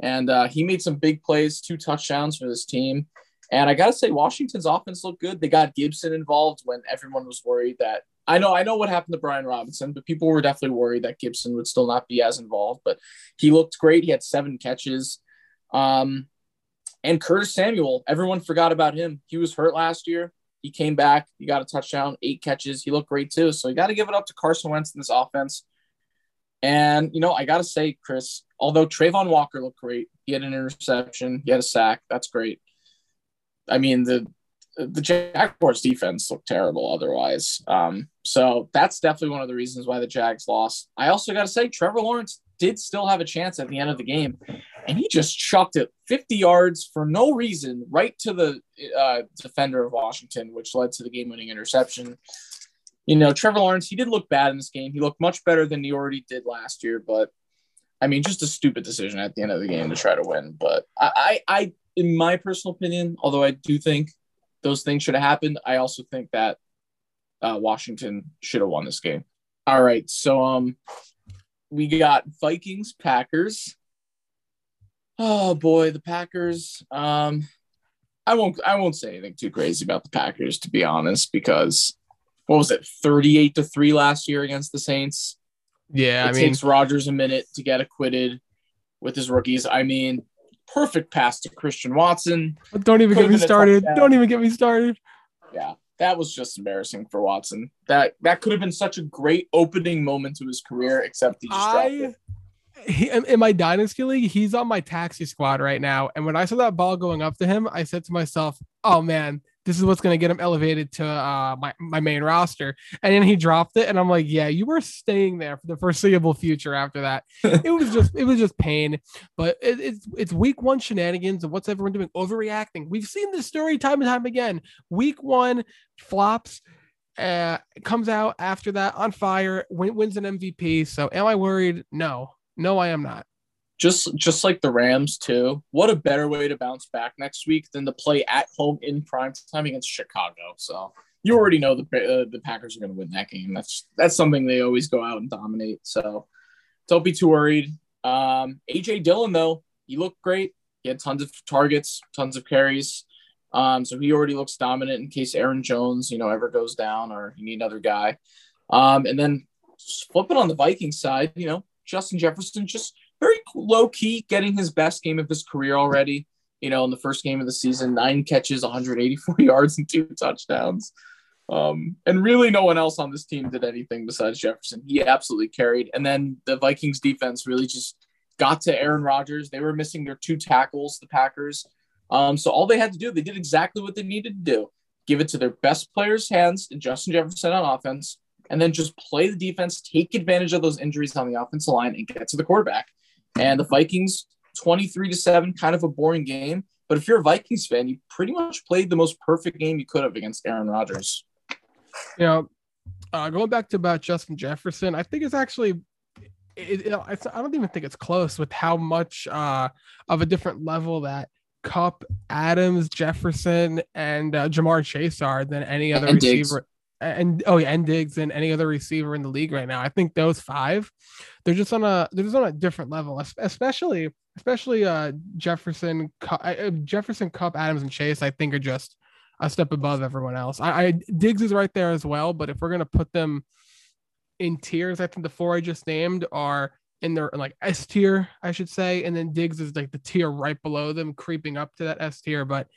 and uh, he made some big plays, two touchdowns for this team. And I gotta say, Washington's offense looked good. They got Gibson involved when everyone was worried that I know I know what happened to Brian Robinson, but people were definitely worried that Gibson would still not be as involved. But he looked great. He had seven catches. Um, and Curtis Samuel, everyone forgot about him. He was hurt last year. He came back. He got a touchdown, eight catches. He looked great too. So you got to give it up to Carson Wentz in this offense. And you know, I got to say, Chris, although Travon Walker looked great, he had an interception, he had a sack. That's great. I mean, the the Jaguars defense looked terrible otherwise. Um, so that's definitely one of the reasons why the Jags lost. I also got to say, Trevor Lawrence did still have a chance at the end of the game, and he just chucked it 50 yards for no reason right to the uh, defender of Washington, which led to the game winning interception. You know, Trevor Lawrence, he did look bad in this game. He looked much better than he already did last year, but I mean, just a stupid decision at the end of the game to try to win. But I, I, I in my personal opinion, although I do think those things should have happened. I also think that uh, Washington should have won this game. All right, so um, we got Vikings Packers. Oh boy, the Packers. Um, I won't I won't say anything too crazy about the Packers to be honest, because what was it, thirty eight to three last year against the Saints? Yeah, it I mean, takes Rodgers a minute to get acquitted with his rookies. I mean, perfect pass to Christian Watson. Don't even get me started. Don't even get me started. Yeah, that was just embarrassing for Watson. That that could have been such a great opening moment to his career, except he just dropped I it. he, in my dynasty league, he's on my taxi squad right now. And when I saw that ball going up to him, I said to myself, "Oh man, this is what's going to get him elevated to uh, my my main roster." And then he dropped it, and I'm like, "Yeah, you were staying there for the foreseeable future." After that, it was just it was just pain. But it, it's it's week one shenanigans and what's everyone doing? Overreacting. We've seen this story time and time again. Week one flops. Uh, comes out after that on fire, win, wins an MVP. So, am I worried? No, no, I am not. Just just like the Rams too. What a better way to bounce back next week than to play at home in prime time against Chicago. So you already know the uh, the Packers are going to win that game. That's that's something they always go out and dominate. So don't be too worried. Um, AJ Dillon though, he looked great. He had tons of targets, tons of carries. Um, so he already looks dominant in case Aaron Jones, you know, ever goes down or you need another guy. Um, and then flipping on the Viking side, you know, Justin Jefferson just very low key getting his best game of his career already. You know, in the first game of the season, nine catches, 184 yards, and two touchdowns. Um, and really, no one else on this team did anything besides Jefferson. He absolutely carried. And then the Vikings defense really just got to Aaron Rodgers. They were missing their two tackles, the Packers. Um, so all they had to do, they did exactly what they needed to do give it to their best players' hands and Justin Jefferson on offense, and then just play the defense, take advantage of those injuries on the offensive line, and get to the quarterback. And the Vikings, 23 to 7, kind of a boring game. But if you're a Vikings fan, you pretty much played the most perfect game you could have against Aaron Rodgers. You know, uh, going back to about Justin Jefferson, I think it's actually, it, it, it's, I don't even think it's close with how much uh, of a different level that Kupp, Adams, Jefferson, and uh, Ja'Marr Chase are than any other And Diggs. And oh yeah, and Diggs and any other receiver in the league right now. I think those five, they're just on a they're just on a different level, especially especially uh Jefferson, Cu- uh, Jefferson, Kupp, Adams, and Chase. I think are just a step above everyone else. I, I Diggs is right there as well, but if we're gonna put them in tiers, I think the four I just named are in their like S tier, I should say, and then Diggs is like the tier right below them, creeping up to that S tier. But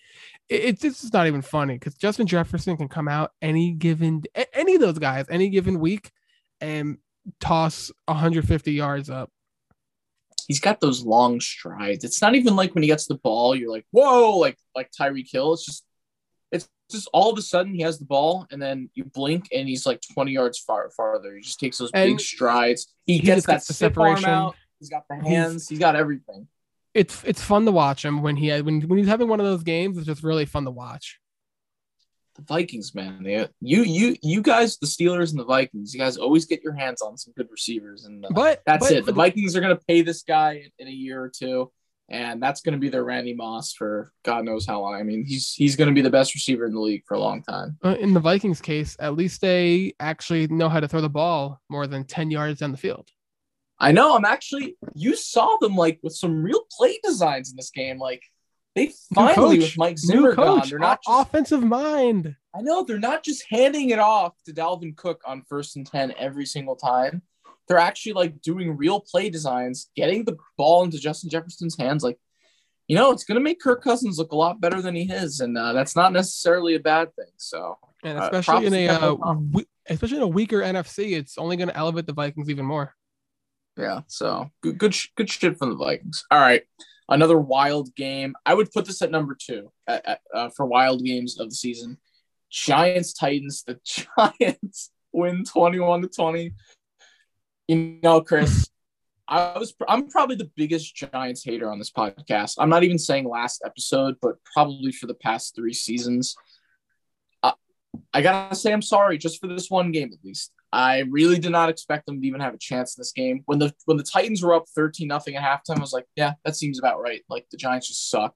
it, it's it's just not even funny because Justin Jefferson can come out any given any of those guys any given week and toss 150 yards up. He's got those long strides. It's not even like when he gets the ball, you're like, whoa, like like Tyreek Hill. It's just it's just all of a sudden he has the ball and then you blink and he's like 20 yards far farther. He just takes those And big strides. He, he gets that gets the separation. out. He's got the hands. he's got everything. It's it's fun to watch him when he when when he's having one of those games. It's just really fun to watch. The Vikings, man. They, you you you guys, the Steelers and the Vikings, you guys always get your hands on some good receivers, and uh, But that's but it. The Vikings are going to pay this guy in, in a year or two, and that's going to be their Randy Moss for God knows how long. I mean, he's he's going to be the best receiver in the league for a long time. Uh, in the Vikings case, at least they actually know how to throw the ball more than 10 yards down the field. I know. I'm actually. You saw them like with some real play designs in this game. Like they finally coach, with Mike Zimmer gone, they're not just. offensive mind. I know they're not just handing it off to Dalvin Cook on first and ten every single time. They're actually like doing real play designs, getting the ball into Justin Jefferson's hands. Like you know, it's going to make Kirk Cousins look a lot better than he is, and uh, that's not necessarily a bad thing. So, And Uh, especially in a uh, we- especially in a weaker NFC, it's only going to elevate the Vikings even more. yeah, so good, good, sh- good shit from the Vikings. All right, another wild game. I would put this at number two at, at, uh, for wild games of the season. Giants Titans. The Giants win twenty-one to twenty. You know, Chris, I was I'm probably the biggest Giants hater on this podcast. I'm not even saying last episode, but probably for the past three seasons. I, I gotta say I'm sorry just for this one game at least. I really did not expect them to even have a chance in this game. When the when the Titans were up 13 nothing at halftime, I was like, yeah, that seems about right. Like the Giants just suck.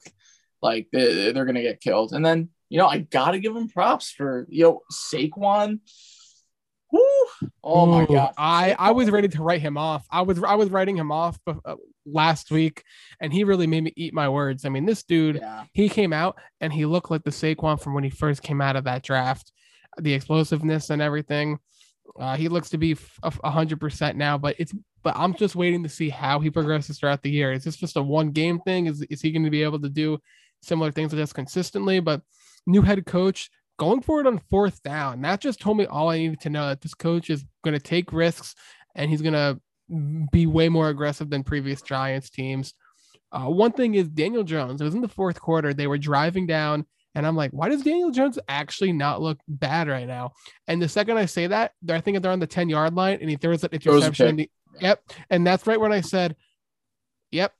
Like they, they're gonna get killed. And then you know I gotta give them props for you know Saquon. Woo! Oh my god! I I was ready to write him off. I was I was writing him off uh, last week, and he really made me eat my words. I mean, this dude, Yeah. he came out and he looked like the Saquon from when he first came out of that draft, the explosiveness and everything. Uh, he looks to be f- a a hundred percent now, but it's but I'm just waiting to see how he progresses throughout the year. Is this just a one game thing? Is is he going to be able to do similar things like this consistently? But new head coach going for it on fourth down. That just told me all I needed to know that this coach is going to take risks and he's going to be way more aggressive than previous Giants teams. Uh, one thing is Daniel Jones. It was in the fourth quarter. They were driving down, and I'm like, why does Daniel Jones actually not look bad right now? And the second I say that, they're- I think they're on the 10 yard line, and he throws a interception. in the, yep. And that's right when I said, yep,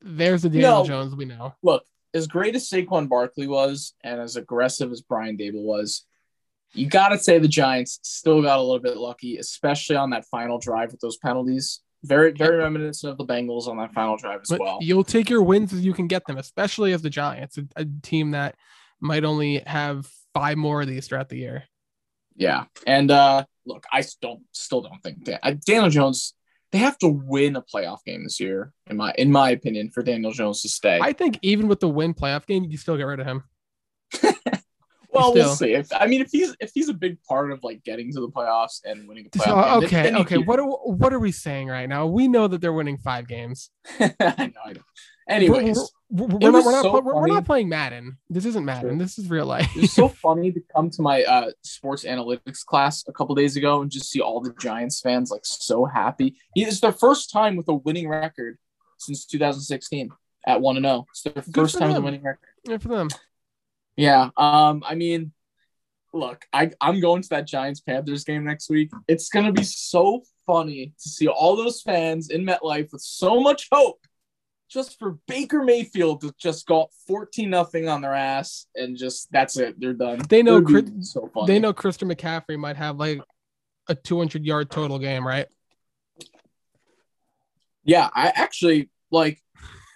there's the Daniel No. Jones we know. Look, as great as Saquon Barkley was, and as aggressive as Brian Daboll was, you got to say the Giants still got a little bit lucky, especially on that final drive with those penalties. Very, very reminiscent of the Bengals on that final drive as But well. you'll take your wins as you can get them, especially as the Giants, a, a team that might only have five more of these throughout the year. Yeah, and uh, look, I don't, still don't think that uh, Daniel Jones. They have to win a playoff game this year, in my, in my opinion, for Daniel Jones to stay. I think even with the win playoff game, you still get rid of him. Well, we'll see. If I mean, if he's if he's a big part of like getting to the playoffs and winning a So, playoff, game, okay, okay. keep What are, what are we saying right now? We know that they're winning five games. I know. Anyways, we're, we're, we're not, we're, so we're, we're not playing Madden. This isn't Madden. This is real life. it's so funny to come to my uh, sports analytics class a couple days ago and just see all the Giants fans like so happy. It's their first time with a winning record since 2016 at one and zero. It's their first time with a winning record. Good for them. Yeah. Um. I mean, look, I I'm going to that Giants Panthers game next week. It's gonna be so funny to see all those fans in MetLife with so much hope, just for Baker Mayfield to just go up 14 nothing on their ass and just that's it. They're done. They know It would be Chris- so. They know Christian McCaffrey might have like a 200 yard total game, right? Yeah. I actually like.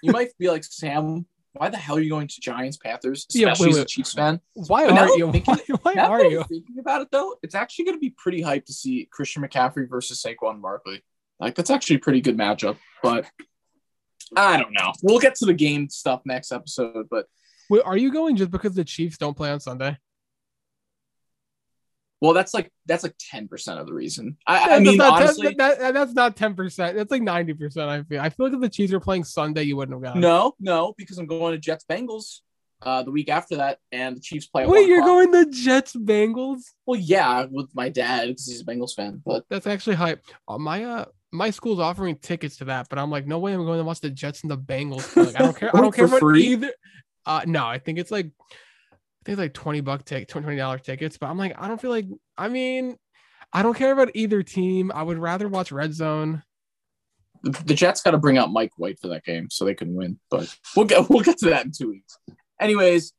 You might be like Sam. Why the hell are you going to Giants Panthers? Yeah, Especially wait, as a. Chiefs fan. Why But are you? Why, thinking- why Now are you? thinking about it though, it's actually going to be pretty hype to see Christian McCaffrey versus Saquon Barkley. Like that's actually a pretty good matchup. But I don't know. We'll get to the game stuff next episode. But Wait, are you going just because the Chiefs don't play on Sunday? Well, that's like that's like ten percent of the reason. I, I That's mean, not, honestly, that, that- that's not 10%. That's like 90%. I feel. I feel like if the Chiefs were playing Sunday, you wouldn't have gone. no, no, because I'm going to Jets Bengals uh, the week after that, and the Chiefs play. Wait, you're o'clock. going to Jets Bengals? Well, yeah, with my dad because he's a Bengals fan. But That's actually hype. Uh, my uh my school's offering tickets to that, but I'm like, no way I'm going to watch the Jets and the Bengals. Like, I don't care. I don't care about free? either. Uh no, I think it's like Think like 20 buck tick 20 dollar tickets, but I'm like, I don't feel like I mean, I don't care about either team. I would rather watch Red Zone. the, the Jets got to bring out Mike White for that game so they can win. But we'll get we'll get to that in two weeks. Anyways,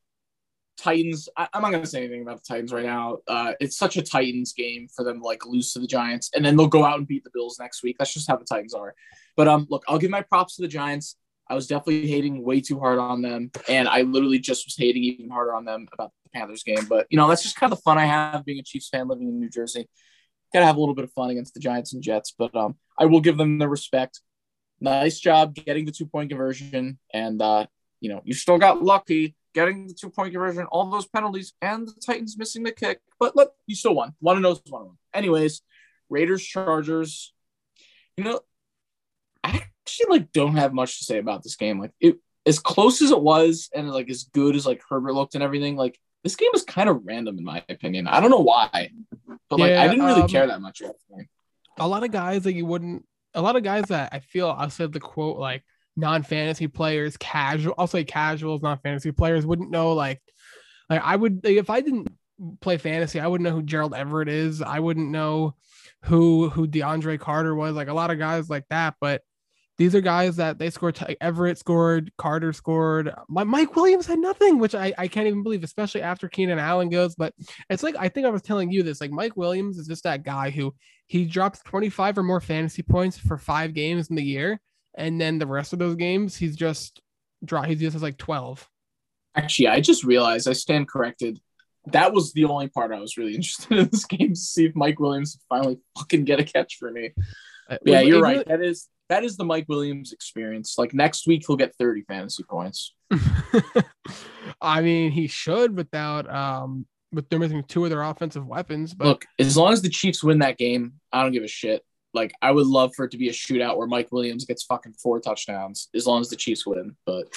Titans. I, I'm not going to say anything about the Titans right now. Uh, it's such a Titans game for them to like lose to the Giants, and then they'll go out and beat the Bills next week. That's just how the Titans are. But um, look, I'll give my props to the Giants. I was definitely hating way too hard on them, and I literally just was hating even harder on them about the Panthers game. But you know, that's just kind of the fun I have being a Chiefs fan living in New Jersey. Got to have a little bit of fun against the Giants and Jets, but um, I will give them the respect. Nice job getting the two point conversion, and uh, you know you still got lucky getting the two point conversion, all those penalties, and the Titans missing the kick. But look, you still won. One know is one to one. Anyways, Raiders Chargers. You know, actually like don't have much to say about this game. Like it, as close as it was, and like as good as like Herbert looked and everything, like this game was kind of random in my opinion. I don't know why, but like Yeah, I didn't really um, care that much. about the game. a lot of guys that you wouldn't a lot of guys that I feel I said the quote like non-fantasy players, casual I'll say casuals, non-fantasy players wouldn't know like like I would like, if I didn't play fantasy, I wouldn't know who Gerald Everett is. I wouldn't know who who DeAndre Carter was, like a lot of guys like that, but these are guys that they scored. T- Everett scored, Carter scored. My, Mike Williams had nothing, which I, I can't even believe, especially after Keenan Allen goes. But it's like I think I was telling you this. Like Mike Williams is just that guy who he drops 25 or more fantasy points for five games in the year, and then the rest of those games he's just draw. He just has like 12. Actually, I just realized I stand corrected. That was the only part I was really interested in this game to see if Mike Williams finally fucking get a catch for me. Uh, Yeah, you're right. That is that is the Mike Williams experience. Like next week he'll get 30 fantasy points. I mean, he should without um with they're missing two of their offensive weapons, but Look, as long as the Chiefs win that game, I don't give a shit. Like I would love for it to be a shootout where Mike Williams gets fucking four touchdowns as long as the Chiefs win. But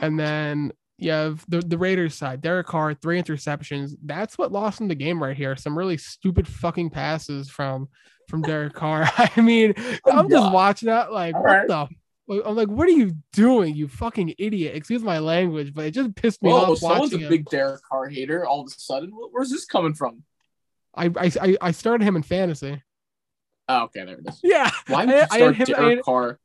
and then you have the, the Raiders side, Derek Carr, three interceptions. That's what lost him the game right here. Some really stupid fucking passes from from Derek Carr. I mean, oh, I'm just watching that like All what right. the I'm like, what are you doing, you fucking idiot? Excuse my language, but it just pissed me whoa, off someone's watching a him. big Derek Carr hater. All of a sudden, where's this coming from? I, I I started him in fantasy. Oh, okay, there it is. Yeah, Why would I- you I start him- I Derek had- Carr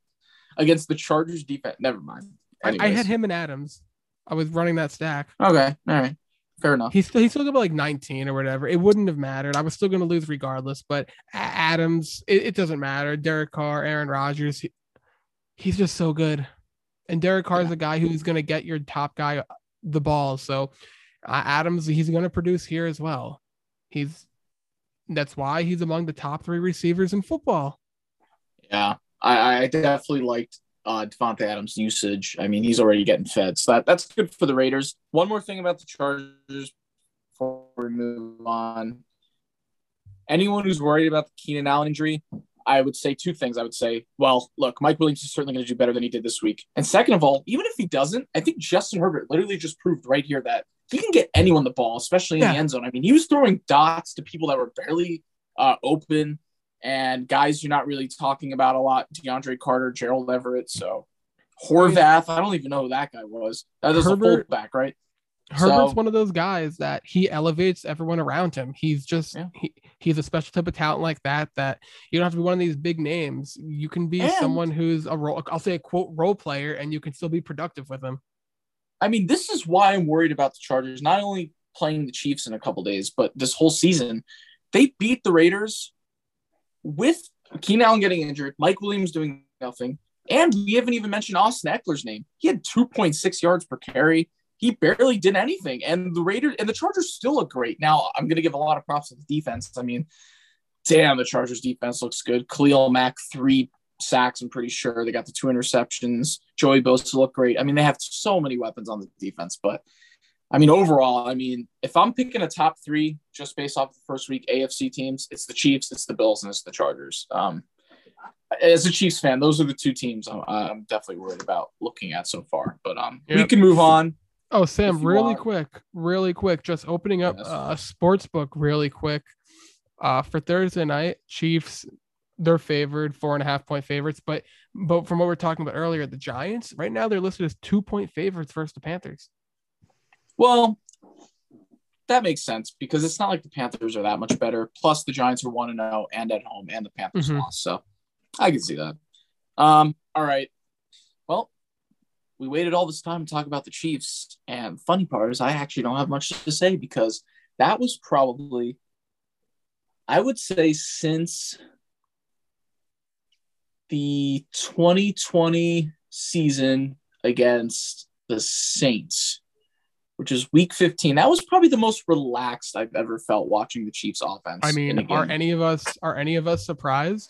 against the Chargers defense? Never mind. I, I had him in Adams. I was running that stack. Okay, all right, fair enough. He's still he's still gonna be like 19 or whatever. It wouldn't have mattered. I was still gonna lose regardless. But Adams, it, it doesn't matter. Derek Carr, Aaron Rodgers, he- he's just so good. And Derek Carr is a guy who's gonna get your top guy the ball. So uh, Adams, he's gonna produce here as well. He's that's why he's among the top three receivers in football. Yeah, I, I definitely liked uh, Davante Adams' usage. I mean, he's already getting fed, so that, that's good for the Raiders. One more thing about the Chargers before we move on. Anyone who's worried about the Keenan Allen injury, I would say two things. I would say, well, look, Mike Williams is certainly going to do better than he did this week. And second of all, even if he doesn't, I think Justin Herbert literally just proved right here that he can get anyone the ball, especially in Yeah. the end zone. I mean, he was throwing dots to people that were barely uh, open and guys you're not really talking about a lot DeAndre Carter, Gerald Everett. So Horvath, I don't even know who that guy was. Uh, that was a Herbert- fullback, right? Herbert's So- one of those guys that he elevates everyone around him. He's just Yeah. he, he's a special type of talent like that that you don't have to be one of these big names. You can be And- someone who's a role I'll say a quote role player and you can still be productive with him. I mean, this is why I'm worried about the Chargers, not only playing the Chiefs in a couple days, but this whole season. They beat the Raiders with Keenan Allen getting injured, Mike Williams doing nothing, and we haven't even mentioned Austin Ekeler's name. He had 2.6 yards per carry. He barely did anything, and the Raiders and the Chargers still look great. Now, I'm going to give a lot of props to the defense. I mean, damn, the Chargers defense looks good. Khalil Mack three sacks. I'm pretty sure they got the two interceptions. Joey Bosa looked great. I mean, they have so many weapons on the defense, but I mean, overall, I mean, if I'm picking a top three just based off the first week AFC teams, it's the Chiefs, it's the Bills, and it's the Chargers. Um, as a Chiefs fan, those are the two teams I'm, I'm definitely worried about looking at so far. But um, we can move on. Oh, Sam, really want. quick, really quick, just opening up Yes. uh, a sports book really quick. Uh, for Thursday night, Chiefs, they're favored, four and a half point favorites. But but from what we we're talking about earlier, the Giants right now they're listed as two point favorites versus the Panthers. Well, that makes sense because it's not like the Panthers are that much better. Plus, the Giants are one and zero and at home, and the Panthers Mhm. lost, so I can see that. Um, all right. Well, we waited all this time to talk about the Chiefs, and funny part is I actually don't have much to say because that was probably, I would say, since the 2020 season against the Saints which is week 15. That was probably the most relaxed I've ever felt watching the Chiefs offense. I mean, are any of us are any of us surprised?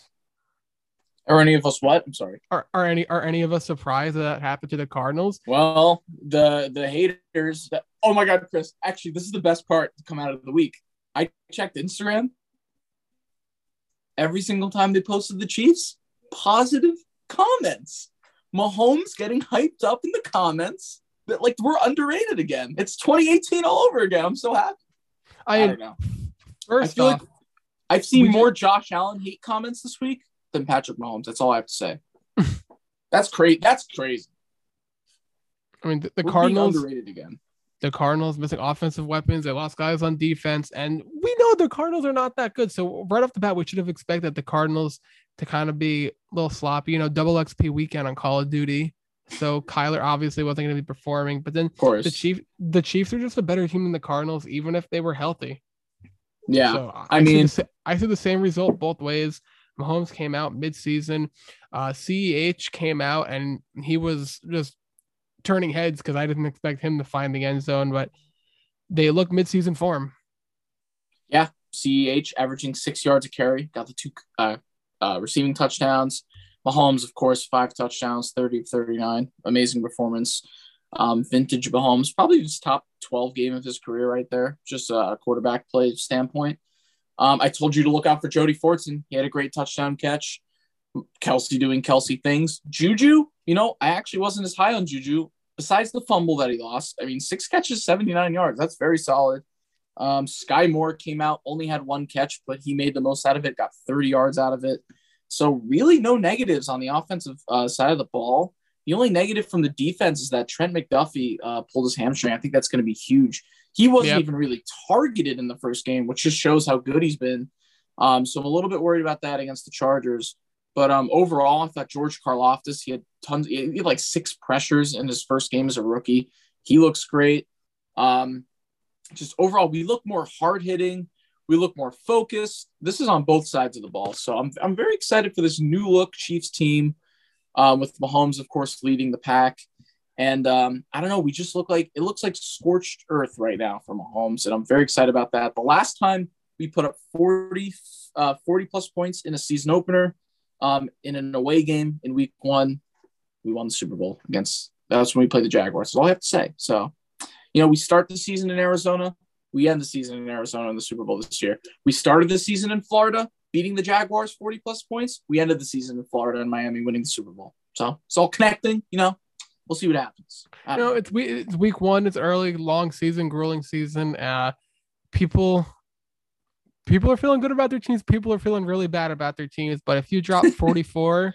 Are any of us what? I'm sorry. Are, are any are any of us surprised that, that happened to the Cardinals? Well, the the haters that oh my god, Chris, actually this is the best part to come out of the week. I checked Instagram. Every single time they posted the Chiefs, positive comments. Mahomes getting hyped up in the comments that like we're underrated again. It's 2018 all over again. I'm so happy. I, I don't know. First I feel off, like I've seen more Josh Allen hate comments this week than Patrick Mahomes. That's all I have to say. That's crazy. That's crazy. I mean the, the Cardinals. underrated again. the Cardinals missing offensive weapons. They lost guys on defense, and we know the Cardinals are not that good. So right off the bat, we should have expected the Cardinals to kind of be a little sloppy. You know, double XP weekend on Call of Duty. So Kyler obviously wasn't going to be performing, but then Of course. the Chief, the Chiefs are just a better team than the Cardinals, even if they were healthy. yeah. So I see the mean- I see the same result both ways. Mahomes came out mid-season. Uh, CEH came out and he was just turning heads because I didn't expect him to find the end zone, but they look mid-season form. Yeah, CEH averaging six yards a carry, got the two uh, uh, receiving touchdowns. Mahomes, of course, five touchdowns, 30 of 39. Amazing performance. Um, vintage Mahomes, probably his top 12 game of his career right there, just a quarterback play standpoint. Um, I told you to look out for Jody Fortson. He had a great touchdown catch. Kelce doing Kelce things. Juju, you know, I actually wasn't as high on Juju besides the fumble that he lost. I mean, six catches, 79 yards. That's very solid. Um, Skyy Moore came out, only had one catch, but he made the most out of it, got 30 yards out of it. So, really, no negatives on the offensive uh, side of the ball. The only negative from the defense is that Trent McDuffie uh, pulled his hamstring. I think that's going to be huge. He wasn't Yep. even really targeted in the first game, which just shows how good he's been. Um, so, I'm a little bit worried about that against the Chargers. But um, overall, I thought George Karlaftis, he had tons, he had like six pressures in his first game as a rookie. He looks great. Um, just overall, we look more hard hitting. We look more focused. This is on both sides of the ball. So I'm, I'm very excited for this new look Chiefs team um, with Mahomes, of course, leading the pack. And um, I don't know, we just look like it looks like scorched earth right now for Mahomes. And I'm very excited about that. The last time we put up 40, uh, 40 plus points in a season opener um, in an away game in week one, we won the Super Bowl against, that's when we played the Jaguars. That's all I have to say. So, you know, we start the season in Arizona. We end the season in Arizona in the Super Bowl this year. We started the season in Florida, beating the Jaguars 40 plus points. We ended the season in Florida and Miami, winning the Super Bowl. So it's all connecting, you know. We'll see what happens. You know, know. it's week, it's week one. It's early, long season, grueling season. Uh, people, people are feeling good about their teams. People are feeling really bad about their teams. But if you drop 44,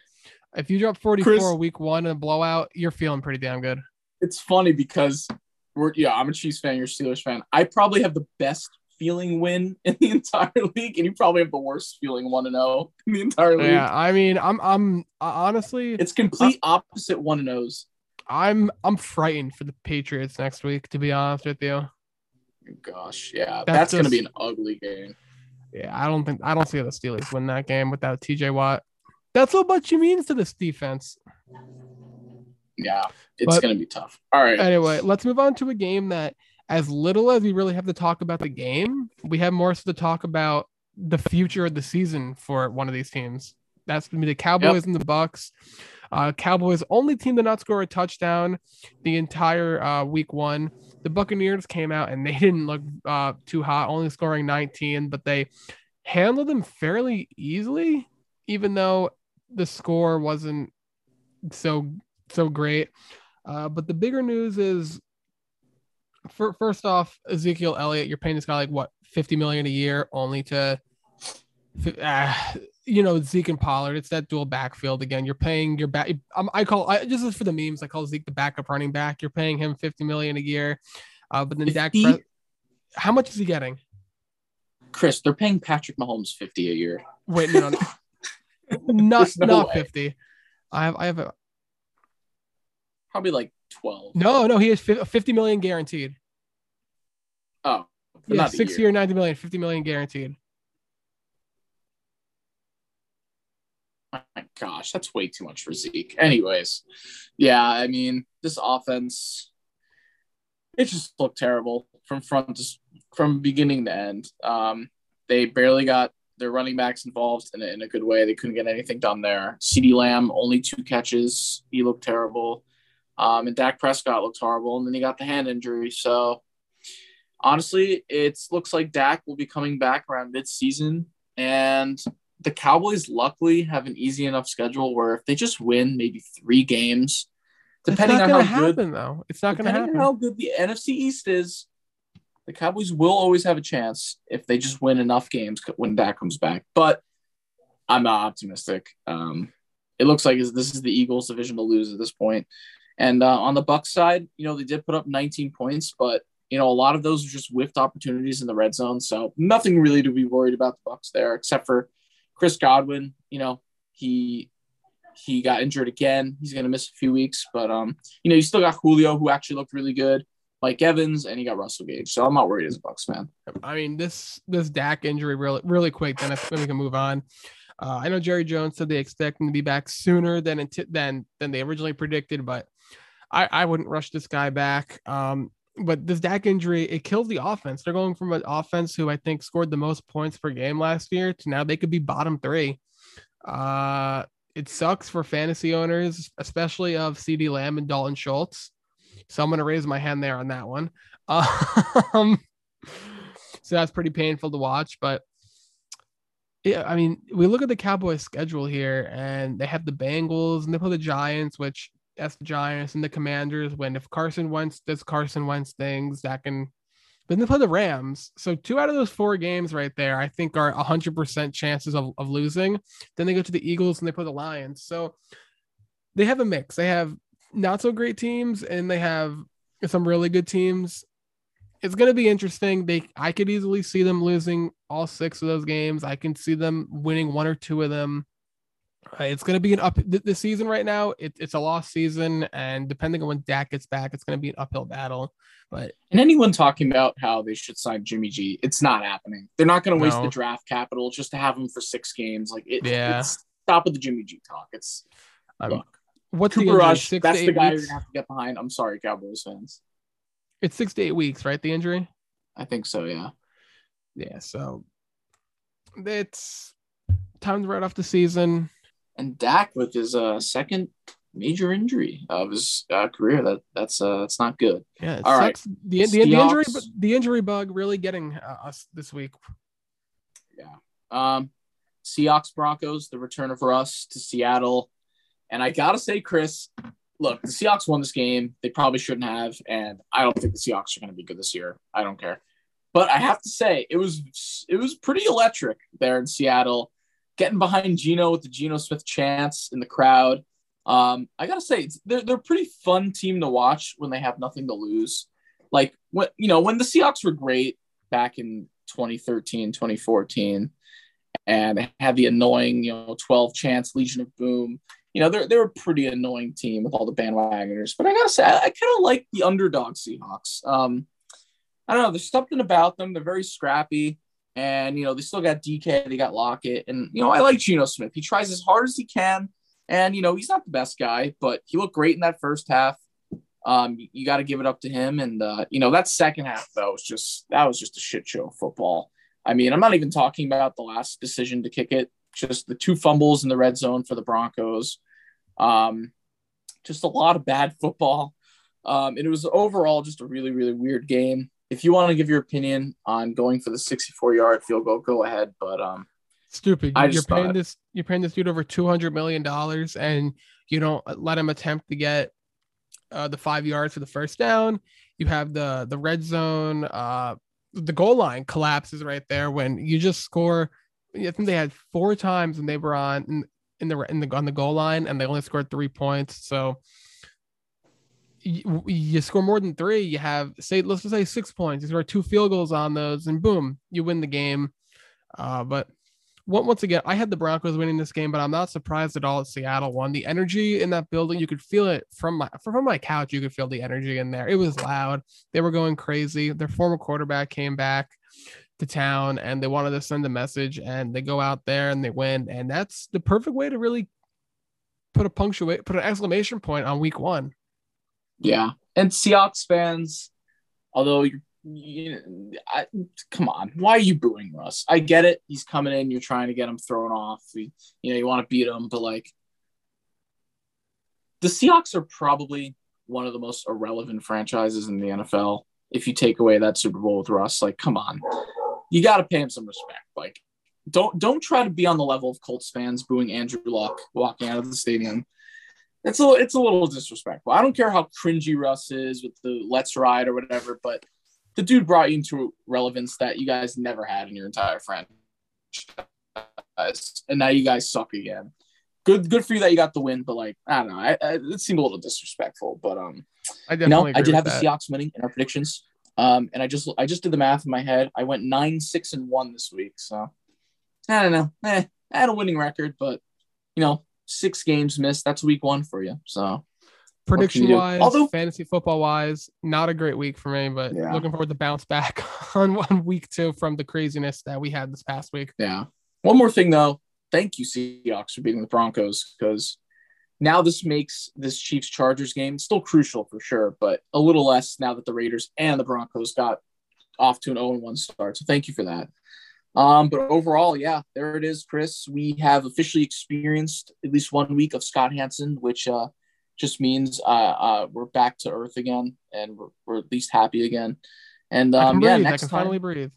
if you drop 44 Chris- week one in a blowout, you're feeling pretty damn good. It's funny because we're yeah, I'm a Chiefs fan, you're a Steelers fan. I probably have the best feeling win in the entire league, and you probably have the worst feeling one and zero in the entire league. Yeah, I mean, I'm, I'm uh, honestly, It's complete opposite one and O's. I'm, I'm frightened for the Patriots next week. To be honest with you, Gosh, yeah, That's that's, gonna be an ugly game. yeah, I don't think, I don't see how the Steelers win that game without T.J. Watt. That's what much he means to this defense. Yeah, it's But- gonna be tough. All right, Anyway, let's move on to a game that, as little as we really have to talk about the game, we have more so to talk about the future of the season for one of these teams. That's gonna be the Cowboys and the Bucks. Uh, Cowboys only team to not score a touchdown the entire uh, week one. The Buccaneers came out and they didn't look uh, too hot, only scoring 19, but they handled them fairly easily, even though the score wasn't so so great. Uh, but the bigger news is, for, first off, Ezekiel Elliott, you're paying this guy like what 50 million a year, only to, uh, you know, Zeke and Pollard. It's that dual backfield again. You're paying your back. I call I just for the memes. I call Zeke the backup running back. You're paying him 50 million a year, uh, but then Dak. 50? Pres- how much is he getting? Chris, they're paying Patrick Mahomes fifty a year. Wait, no, no, not no not way. 50. I have I have a Probably like twelve. no no. He has 50 million guaranteed. Oh, Yeah, six year. year, 90 million, 50 million guaranteed. My gosh, that's way too much for Zeke. Anyways, yeah, I mean, this offense, it just looked terrible from front to from beginning to end. Um, they barely got their running backs involved in a, in a good way. They couldn't get anything done there. CeeDee Lamb only two catches. He looked terrible. Um, and Dak Prescott looked horrible, and then he got the hand injury. So honestly, it looks like Dak will be coming back around mid-season, and the Cowboys luckily have an easy enough schedule where if they just win maybe three games, depending on how good though. It's not gonna happen. how good the NFC East is, the Cowboys will always have a chance if they just win enough games when Dak comes back. But I'm not optimistic. Um, it looks like this is the Eagles' division to lose at this point. And uh, on the Bucks side, you know they did put up 19 points, but you know a lot of those are just whiffed opportunities in the red zone. So nothing really to be worried about the Bucks there, except for Chris Godwin. You know he he got injured again. He's going to miss a few weeks, but um, you know, you still got Julio, who actually looked really good, Mike Evans, and he got Russell Gage. So I'm not worried as a Bucks fan. I mean, this this Dak injury really really quick. Then then we can move on. Uh, I know Jerry Jones said they expect him to be back sooner than than than they originally predicted, but I, I wouldn't rush this guy back. Um, but this Dak injury, it kills the offense. They're going from an offense who I think scored the most points per game last year to now they could be bottom three. Uh, it sucks for fantasy owners, especially of CeeDee Lamb and Dalton Schultz. So I'm going to raise my hand there on that one. Um, so that's pretty painful to watch. But yeah, I mean, we look at the Cowboys schedule here and they have the Bengals and they play the Giants, which that's the Giants and the Commanders. When if Carson Wentz does Carson Wentz things, that can. Then they play the Rams. So two out of those four games right there, I think are 100% chances of, of losing. Then they go to the Eagles and they play the Lions. So they have a mix. They have not so great teams and they have some really good teams. It's going to be interesting. They I could easily see them losing all six of those games. I can see them winning one or two of them. Uh, it's going to be an up th- the season right now. It, it's a lost season, and depending on when Dak gets back, it's going to be an uphill battle. But and anyone talking about how they should sign Jimmy G, it's not happening. They're not going to waste No. the draft capital just to have him for six games. Like it, Yeah. it's, stop with the Jimmy G talk. It's um, look, what's the Cooper injury? Rush. Six That's the guy you're gonna have to get behind. I'm sorry, Cowboys fans. It's six to eight weeks, right? The injury. I think so. Yeah. Yeah. So it's time to write off the season. And Dak with his uh, second major injury of his uh, career. That that's uh, that's not good. Yeah, it All right. sucks. The, the, the injury, the injury bug really getting uh, us this week. Yeah. Um, Seahawks Broncos, the return of Russ to Seattle. And I gotta say, Chris, look, the Seahawks won this game. They probably shouldn't have, and I don't think the Seahawks are gonna be good this year. I don't care. But I have to say, it was it was pretty electric there in Seattle, getting behind Geno with the Geno Smith chance in the crowd. Um, I gotta say, they're they're a pretty fun team to watch when they have nothing to lose. Like when you know when the Seahawks were great back in 2013, 2014 and had the annoying, you know, 12 chance Legion of Boom. You know, they're they're a pretty annoying team with all the bandwagoners. But I gotta say, I, I kind of like the underdog Seahawks. Um, I don't know, there's something about them. They're very scrappy, and you know, they still got DK, they got Lockett, and you know, I like Geno Smith. He tries as hard as he can, and you know, he's not the best guy, but he looked great in that first half. Um, you, got to give it up to him, and uh, you know, that second half though was just that was just a shit show of football. I mean, I'm not even talking about the last decision to kick it, just the two fumbles in the red zone for the Broncos. Um, just a lot of bad football. Um, and it was overall just a really, really weird game. If you want to give your opinion on going for the 64 yard field goal, go ahead. But um, Stupid. I You're paying thought- this. You're paying this dude over two hundred million dollars, and you don't let him attempt to get uh, the five yards for the first down. You have the the red zone. Uh, the goal line collapses right there when you just score. I think they had four times when they were on in, in the in the on the goal line, and they only scored three points. So you, you score more than three, you have say let's just say six points. You score two field goals on those, and boom, you win the game. Uh, but on- once again, I had the Broncos winning this game, but I'm not surprised at all that Seattle won. The energy in that building, you could feel it from my from my couch. You could feel the energy in there. It was loud. They were going crazy. Their former quarterback came back to town, and they wanted to send a message. And they go out there and they win, and that's the perfect way to really put a punctuate, put an exclamation point on Week One. Yeah. And Seahawks fans, although you're, you, I, come on, why are you booing Russ? I get it. He's coming in. You're trying to get him thrown off. You, you know, you want to beat him, but like the Seahawks are probably one of the most irrelevant franchises in the NFL. If you take away that Super Bowl with Russ, like, come on, you got to pay him some respect. Like, don't don't try to be on the level of Colts fans booing Andrew Luck walking out of the stadium. It's a it's a little disrespectful. I don't care how cringy Russ is with the "Let's Ride" or whatever, but the dude brought you into relevance that you guys never had in your entire franchise, and now you guys suck again. Good good for you that you got the win, but like I don't know, I, I, it seemed a little disrespectful. But um, I you definitely know, I did have that. the Seahawks winning in our predictions. Um, and I just I just did the math in my head. I went nine, six, and one this week. So I don't know. Eh, I had a winning record, but you know, six games missed. That's week one for you. So prediction do? wise, Although- fantasy football wise, not a great week for me, but Yeah. looking forward to bounce back on one week two from the craziness that we had this past week. yeah. One more thing though. Thank you, Seahawks, for beating the Broncos because now this makes this Chiefs Chargers game still crucial for sure, but a little less now that the Raiders and the Broncos got off to an 0 1 start. So thank you for that. Um, but overall, yeah, there it is, Chris. We have officially experienced at least one week of Scott Hanson, which uh, just means uh, uh, we're back to earth again and we're, we're at least happy again. And I um, breathe. yeah, I next can time, finally breathe.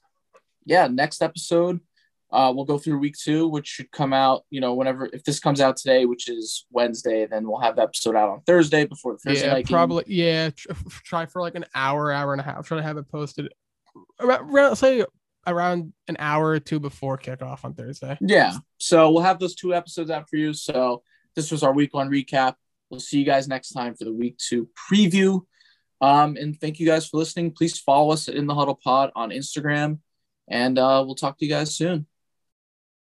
yeah, next episode, uh, we'll go through week two, which should come out, you know, whenever if this comes out today, which is Wednesday, then we'll have the episode out on Thursday before the Thursday Yeah, night game. probably. Yeah, tr- try for like an hour, hour and a half. Try to have it posted around say around an hour or two before kickoff on Thursday. Yeah. So we'll have those two episodes out for you. So this was our week one recap. We'll see you guys next time for the week two preview. Um, and thank you guys for listening. Please follow us In the Huddle Pod on Instagram. And uh, we'll talk to you guys soon.